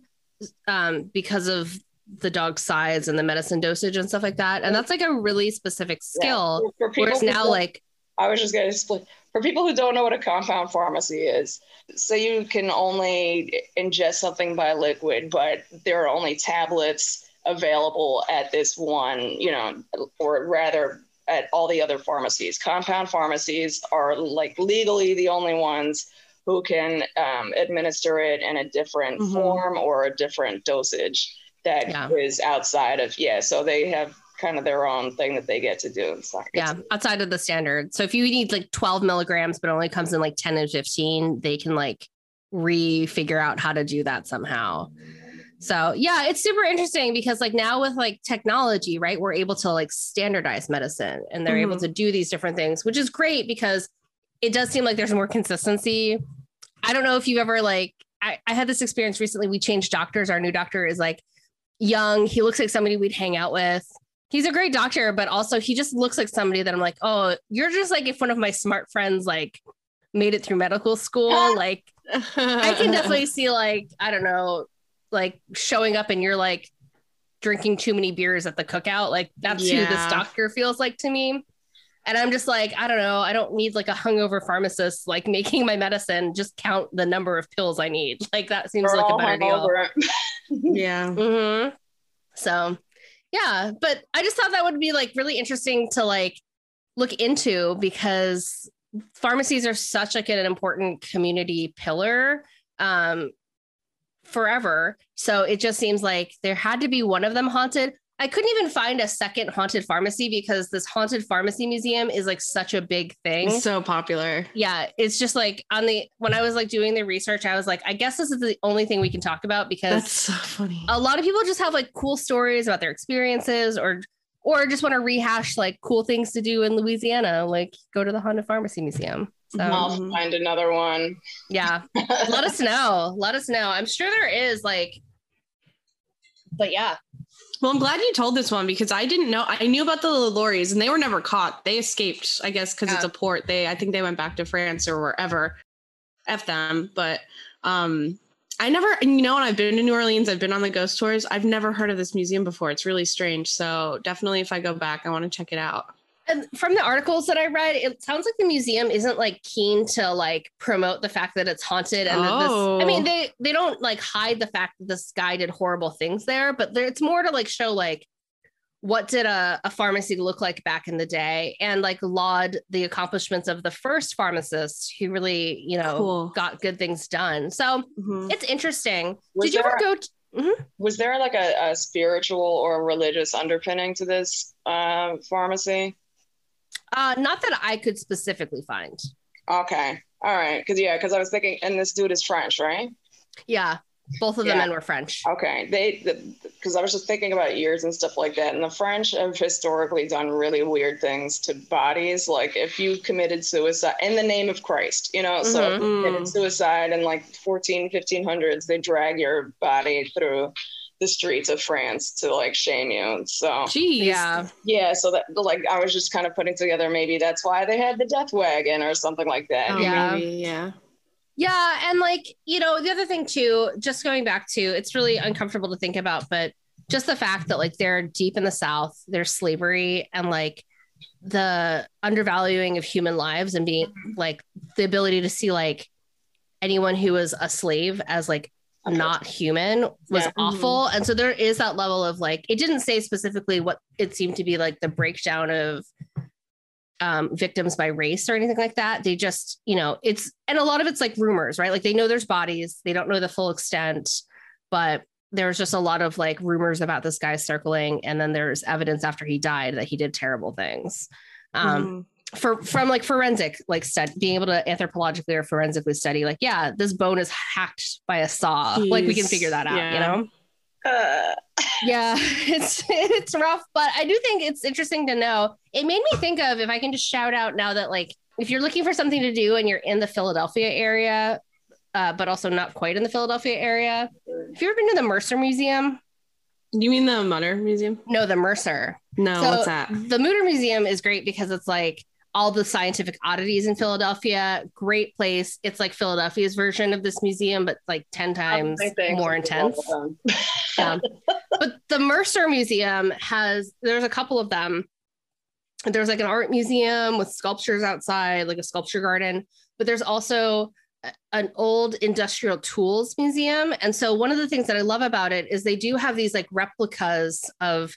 um, because of the dog's size and the medicine dosage and stuff like that. And that's like a really specific Yeah. skill. For people Whereas now, don't- like, I was just going to explain for people who don't know what a compound pharmacy is. So you can only ingest something by liquid, but there are only tablets available at this one, you know, or rather at all the other pharmacies. Compound pharmacies are like legally the only ones who can um, administer it in a different Mhm. form or a different dosage that is Yeah. outside of yeah. So they have kind of their own thing that they get to do. Yeah, outside of the standard. So if you need like 12 milligrams, but only comes in like 10 and 15, they can like re-figure out how to do that somehow. So yeah, it's super interesting because like now with like technology, right, we're able to like standardize medicine and they're able Mhm. to do these different things, which is great because it does seem like there's more consistency. I don't know if you've ever like I, I had this experience recently. We changed doctors. Our new doctor is like young. He looks like somebody we'd hang out with. He's a great doctor, but also he just looks like somebody that I'm like, oh, you're just like if one of my smart friends like made it through medical school. [LAUGHS] like I can definitely see like, I don't know, like showing up and you're like drinking too many beers at the cookout. Like that's who this doctor feels like to me. And I'm just like, I don't know. I don't need like a hungover pharmacist like [LAUGHS] making my medicine. Just count the number of pills I need. Like that seems We're like a better deal. hungover. [LAUGHS] yeah. hmm So, yeah, but I just thought that would be like really interesting to like look into because pharmacies are such like an important community pillar um forever. So it just seems like there had to be one of them haunted. I couldn't even find a second haunted pharmacy because this haunted pharmacy museum is like such a big thing It's so popular. yeah it's just like on the when i was like doing the research i was like i guess this is the only thing we can talk about because That's so funny. a lot of people just have like cool stories about their experiences or or just want to rehash like cool things to do in louisiana like go to the haunted pharmacy museum so I'll Mhm. find another one. yeah [LAUGHS] let us know let us know i'm sure there is like but yeah Well, I'm glad you told this one because I didn't know. I knew about the lorries and they were never caught. They escaped, I guess, because it's a port. They, I think they went back to France or wherever. F them. But um, I never, and you know, when I've been to New Orleans, I've been on the ghost tours. I've never heard of this museum before. It's really strange. So definitely, if I go back, I want to check it out. and from the articles that I read, it sounds like the museum isn't like keen to like promote the fact that it's haunted and that this. I mean, Oh. they they don't like hide the fact that this guy did horrible things there, but there, it's more to like show like what did a, a pharmacy look like back in the day and like laud the accomplishments of the first pharmacist who really you know Cool. got good things done. So Mhm. it's interesting. Was did you ever there- go? To, Was there like a, a spiritual or religious underpinning to this uh, pharmacy? uh, not that I could specifically find. Okay. All right. Because, yeah, because I was thinking, and this dude is French, right? Yeah, both of the Yeah. men were French. Okay. They, because I was just thinking about ears and stuff like that. And the French have historically done really weird things to bodies. Like if you committed suicide in the name of Christ, you know, so if you Mhm. committed suicide in like 14, 1500s, they drag your body through the streets of France to like shame you. So, Jeez. Yeah. yeah. So that, like, I was just kind of putting together maybe that's why they had the death wagon or something like that. Oh, Yeah. maybe, yeah. Yeah, and like, you know, the other thing too, just going back to it's really uncomfortable to think about, but just the fact that like they're deep in the South, there's slavery and like the undervaluing of human lives and being like the ability to see like anyone who was a slave as like not human was Yeah. awful. And so there is that level of like, it didn't say specifically what it seemed to be like the breakdown of um, victims by race or anything like that. They just, you know, it's, and a lot of it's like rumors, right? Like they know there's bodies, they don't know the full extent, but there's just a lot of like rumors about this guy circling. And then there's evidence after he died that he did terrible things. Um, Mhm. for from like forensic like stud being able to anthropologically or forensically study like yeah this bone is hacked by a saw like we can figure that out you know Uh, yeah [LAUGHS] it's it's rough but i do think it's interesting to know it made me think of if i can just shout out now that like if you're looking for something to do and you're in the philadelphia area uh, but also not quite in the philadelphia area have you ever been to the mercer museum You mean the Mutter Museum? no the mercer No, So- what's that? the Mutter Museum is great because it's like all the scientific oddities in Philadelphia. Great place. It's like Philadelphia's version of this museum, but like 10 times more intense. [LAUGHS] Yeah. but the Mercer Museum has, there's a couple of them. There's like an art museum with sculptures outside, like a sculpture garden, but there's also an old industrial tools museum. And so one of the things that I love about it is they do have these like replicas of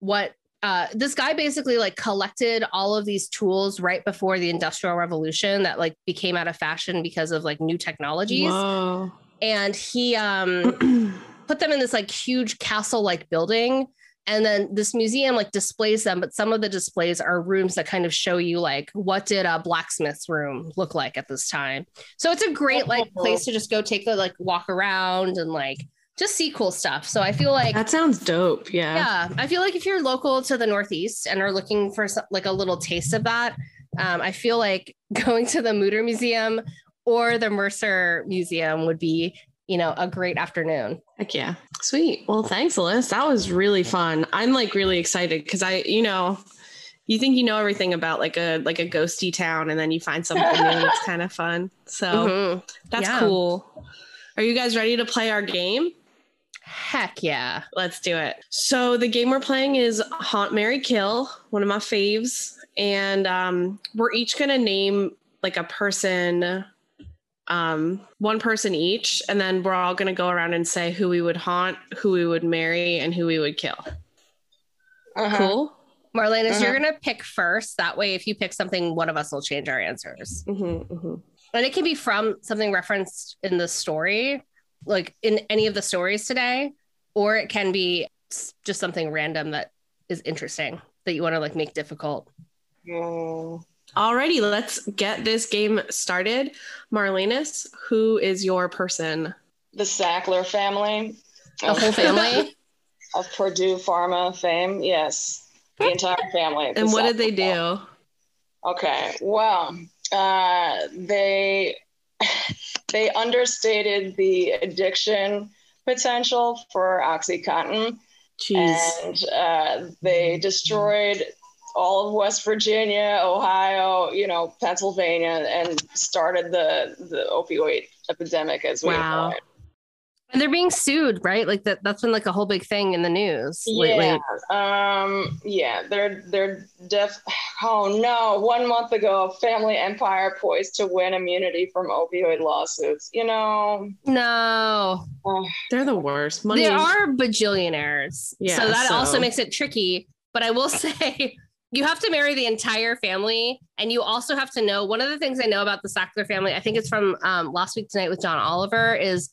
what uh, this guy basically like collected all of these tools right before the industrial revolution that like became out of fashion because of like new technologies. Whoa. and he um [CLEARS THROAT] put them in this like huge castle like building. And then this museum like displays them but some of the displays are rooms that kind of show you like what did a blacksmith's room look like at this time. So it's a great like place to just go take a like walk around and like just see cool stuff so i feel like That sounds dope. Yeah. yeah i feel like if you're local to the northeast and are looking for some, like a little taste of that um, i feel like [LAUGHS] going to the Mutter museum or the mercer museum would be you know a great afternoon Heck yeah. Sweet. Well, thanks, Liz. That was really fun. I'm like really excited because I, you know, you think you know everything about like a like a ghosty town and then you find something new and it's [LAUGHS] kind of fun. So Mhm. that's Yeah. cool. Are you guys ready to play our game? Heck yeah Let's do it. So the game we're playing is Haunt Mary Kill, one of my faves. And um, we're each gonna name like a person, um, one person each, and then we're all gonna go around and say who we would haunt, who we would marry, and who we would kill. Uh-huh. Cool. marlena Uh-huh. you're gonna pick first that way if you pick something one of us will change our answers Mm-hmm, mm-hmm. and it can be from something referenced in the story like in any of the stories today or it can be just something random that is interesting that you want to like make difficult Mm, Alrighty, let's get this game started. Marlenus, who is your person? the Sackler family. the whole family [LAUGHS] of Purdue Pharma fame. Yes, the entire family. And The what did they Sackler do? Okay. Well, uh, they [LAUGHS] they understated the addiction potential for OxyContin, Jeez. and uh, they destroyed all of West Virginia, Ohio, you know, Pennsylvania, and started the the opioid epidemic as we Wow. know it. And they're being sued right like that that's been like a whole big thing in the news lately Yeah. Um, yeah, they're they're def oh no, one month ago, Family Empire poised to win immunity from opioid lawsuits. You know, no uh, They're the worst. Money. they are bajillionaires Yeah, so that so- also makes it tricky but i will [LAUGHS] say you have to marry the entire family and you also have to know one of the things i know about the sackler family i think it's from um, last week tonight with john oliver is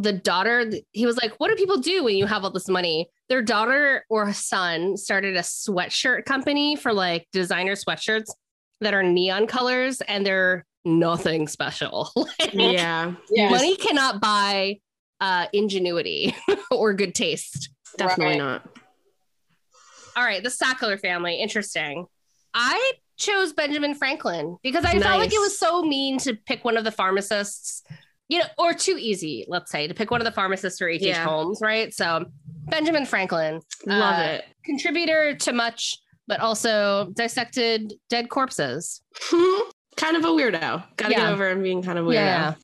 the daughter he was like what do people do when you have all this money? Their daughter or son started a sweatshirt company for like designer sweatshirts that are neon colors and they're nothing special. [LAUGHS] Like, yeah, yeah, money cannot buy uh, ingenuity [LAUGHS] or good taste. Definitely Right. not. all right the sackler family interesting. I chose benjamin franklin because i felt like it was so mean to pick one of the pharmacists you know or too easy let's say to pick one of the pharmacists for h.h Yeah. holmes right so benjamin franklin Love Uh, it. contributor to much but also dissected dead corpses [LAUGHS] kind of a weirdo. Got to Yeah. get over him being kind of weirdo. yeah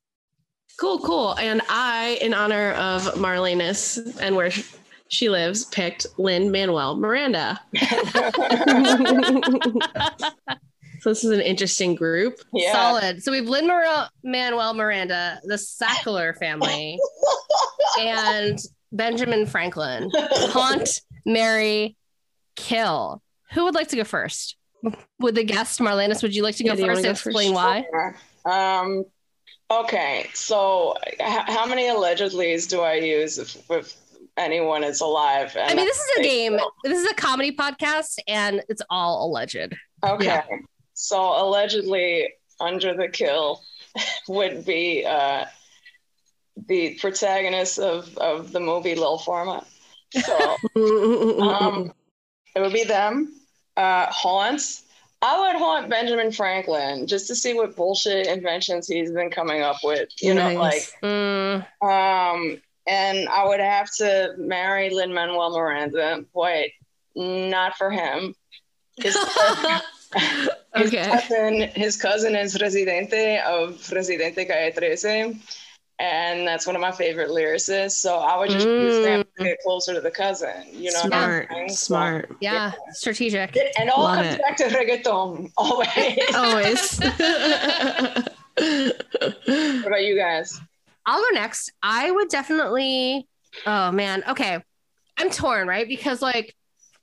Cool, cool. And I, in honor of Marlenus and where she lives, picked Lin Manuel Miranda. [LAUGHS] [LAUGHS] so this is an interesting group. yeah. solid so we've lin manuel miranda the sackler family [LAUGHS] and benjamin franklin haunt mary kill who would like to go first would the guest marlenus would you like to go Yeah, first wanna and go first? explain why Um, okay, so h- how many allegedlys do I use if, if anyone is alive? i mean this is a they- game this is a comedy podcast and it's all alleged Okay. Yeah. So allegedly, under the kill [LAUGHS] would be uh, the protagonist of, of the movie Lil Pharma. So [LAUGHS] um, it would be them. Uh, haunts. I would haunt Benjamin Franklin just to see what bullshit inventions he's been coming up with. You know, Nice. Mm, like um, and I would have to marry Lin Manuel Miranda, but not for him. [LAUGHS] His, his okay. cousin, his cousin is Residente of Residente Calle 13. And that's one of my favorite lyricists. So I would just use them to mm. get closer to the cousin. You know what I'm Smart. So- Smart. yeah strategic and all Love comes it. back to reggaeton, always. [LAUGHS] [LAUGHS] Always. what about you guys? I'll go next. I would definitely. Oh man. Okay. I'm torn, right? Because like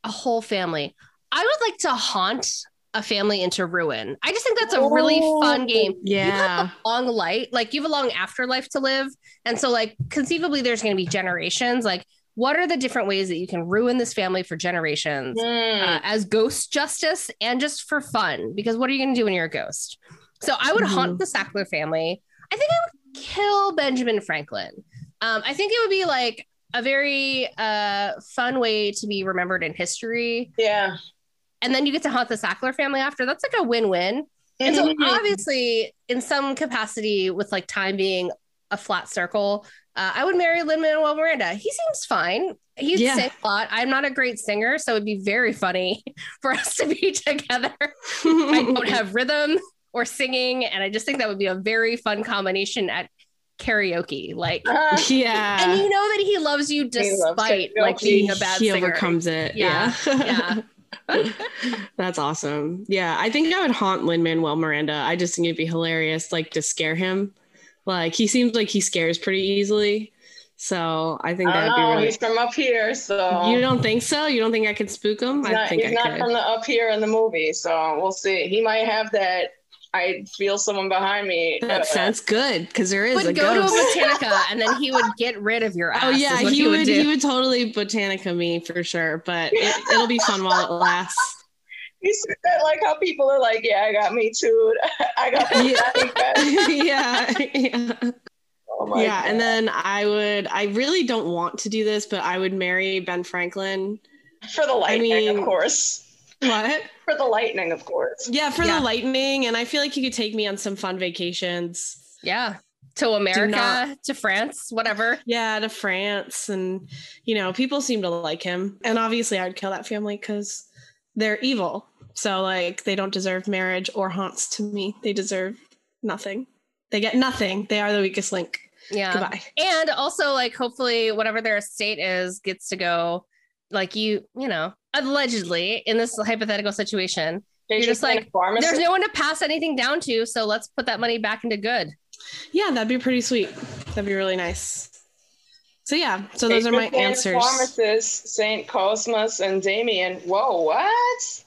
a whole family. I would like to haunt a family into ruin. I just think that's a really fun Oh, game. You have Yeah. a long life, like you have a long afterlife to live. And so, like, conceivably, there's going to be generations. Like, what are the different ways that you can ruin this family for generations Hmm. uh, as ghost justice and just for fun? Because what are you going to do when you're a ghost? So, I would haunt the Sackler family. I think I would kill Benjamin Franklin. Um, I think it would be like a very uh, fun way to be remembered in history yeah. And then you get to haunt the Sackler family after. That's like a win-win. And so obviously, in some capacity, with like time being a flat circle, uh, I would marry Lin Manuel Miranda. He seems fine. He'd Yeah. sing a lot. I'm not a great singer, so it'd be very funny [LAUGHS] for us to be [LAUGHS] together. I don't [LAUGHS] have rhythm or singing, and I just think that would be a very fun combination at karaoke. Like, Uh, yeah. and you know that he loves you He loves despite like being a bad he singer. He overcomes it. Yeah. Yeah. [LAUGHS] That's awesome. Yeah. I think I would haunt Lin Manuel Miranda. I just think it'd be hilarious, like to scare him. Like he seems like he scares pretty easily. So I think that'd don't be really He's from up here, so You don't think so? You don't think I could spook him? he's I not, think he's I not could. from the up here in the movie. So we'll see. He might have that. I feel someone behind me. that uh, sounds good because there is a would go ghost. to a botanica and then he would get rid of your ass. [LAUGHS] Oh yeah, is what he, would. do. He would totally botanica me for sure, but it, it'll be fun while it lasts. [LAUGHS] You see that, like how people are like, "Yeah, I got me too. [LAUGHS] I got Yeah. me." yeah, yeah, Oh my yeah. And then I would. I really don't want to do this, but I would marry Ben Franklin. for the lightning, mean- of course. What? For the lightning, of course. Yeah, for Yeah. the lightning, and I feel like he could take me on some fun vacations. yeah. To America, not- to France, whatever. Yeah, to France, and you know, people seem to like him. And obviously, I would kill that family because they're evil. So like, they don't deserve marriage or haunts to me. They deserve nothing. They get nothing. They are the weakest link. Yeah. Goodbye. And also, like, hopefully, whatever their estate is gets to go, like, you, you know, allegedly in this hypothetical situation, You're just like, there's no one to pass anything down to. So let's put that money back into good. Yeah, that'd be pretty sweet. That'd be really nice. So yeah, so those are my answers. Pharmacists, Saint Cosmas and Damien. Whoa, what?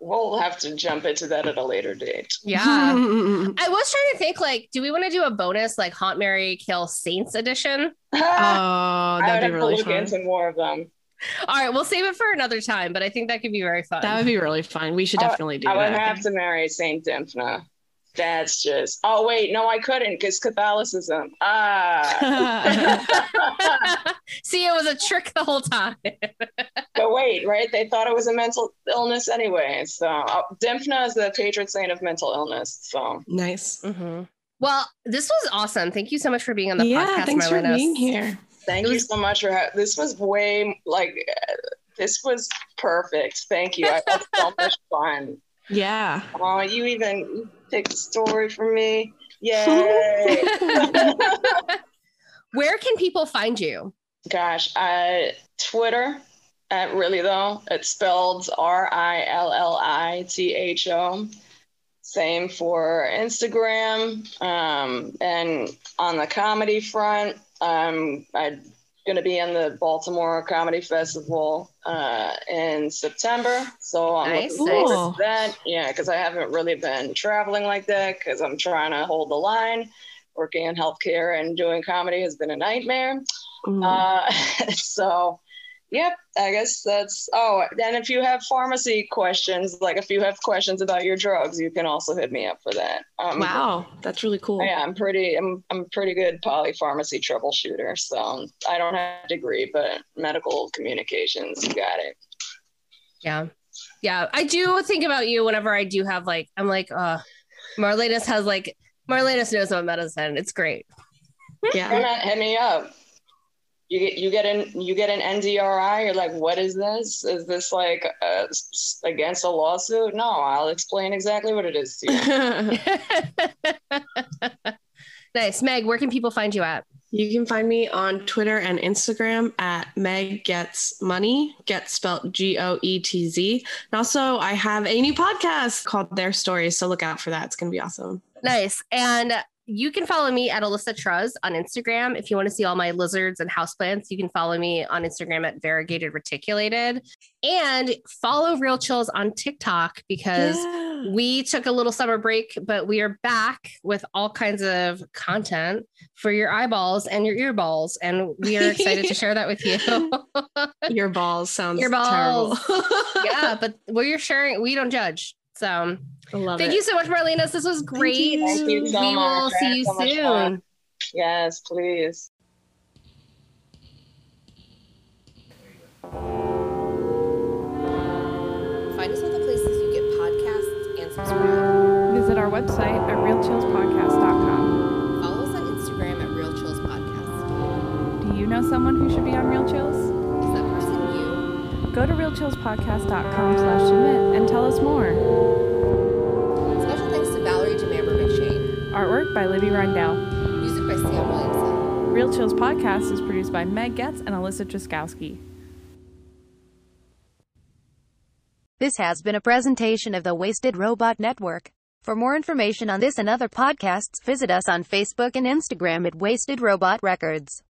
We'll have to jump into that at a later date. Yeah. [LAUGHS] I was trying to think, like, do we want to do a bonus, like, Haunt Mary Kill Saints edition? [LAUGHS] oh, I would that'd have be really to look fun. into more of them. All right, we'll save it for another time, but I think that could be very fun. That would be really fun. We should I- definitely do that. I would have to marry Saint Dymphna. That's just. Oh wait, no, I couldn't because Catholicism. Ah. [LAUGHS] See, it was a trick the whole time. [LAUGHS] but wait, right? They thought it was a mental illness anyway. So uh, Dymphna is the patron saint of mental illness. So nice. Mm-hmm. Well, this was awesome. Thank you so much for being on the yeah, podcast, thanks for being here. Thank It you so much for ha- this. Was way like uh, this was perfect. Thank you. I had so much [LAUGHS] fun. Yeah. Oh, you even you picked a story for me. Yay! [LAUGHS] Where can people find you? Gosh, uh, Twitter at really though. It's spelled R I L L I T H O. Same for Instagram. Um, and on the comedy front, um, I'm going to be in the Baltimore Comedy Festival uh, in September. So I'm Nice, looking forward nice. to that. Yeah, because I haven't really been traveling like that because I'm trying to hold the line. Working in healthcare and doing comedy has been a nightmare. Mm. Uh, [LAUGHS] so, yep, I guess that's. Oh, and if you have pharmacy questions, like if you have questions about your drugs, you can also hit me up for that. Um, wow, that's really cool. Yeah, I'm pretty. I'm I'm a pretty good polypharmacy troubleshooter. So I don't have a degree, but medical communications, you got it. Yeah. Yeah. I do think about you whenever I do have like, I'm like, uh, Marlenis has like, Marlenis knows about medicine. It's great. [LAUGHS] Why Yeah. not hit me up? You get you get an you get an NDRI. You're like, what is this? Is this like uh, against a lawsuit? No, I'll explain exactly what it is to you. [LAUGHS] nice. Meg, where can people find you at? you can find me on Twitter and Instagram at Meg Gets Money, gets spelled G O E T Z. And also, I have a new podcast called Their Stories. So look out for that. It's going to be awesome. Nice. And you can follow me at Alyssa Truz on Instagram. If you want to see all my lizards and houseplants, you can follow me on Instagram at variegated reticulated and follow Real Chills on TikTok because yeah. we took a little summer break, but we are back with all kinds of content for your eyeballs and your earballs. And we are excited to [LAUGHS] share that with you. your balls sounds your balls. terrible. [LAUGHS] yeah, but we're sharing, we don't judge. So thank it. you so much, Marlenas. This was great. Thank you, thank you so we much. will see you so soon. Yes, please. Find us at the places you get podcasts and subscribe. Visit our website at realchillspodcast.com. Follow us on Instagram at Real Chills Podcast. Do you know someone who should be on Real Chills? Go to realchillspodcast.com slash submit and tell us more. Special thanks to Valerie Demamber McShane. Artwork by Libby Rindell. Music by Sam Williamson. Real Chills Podcast is produced by Meg Getz and Alyssa Truskowski. This has been a presentation of the Wasted Robot Network. For more information on this and other podcasts, visit us on Facebook and Instagram at Wasted Robot Records.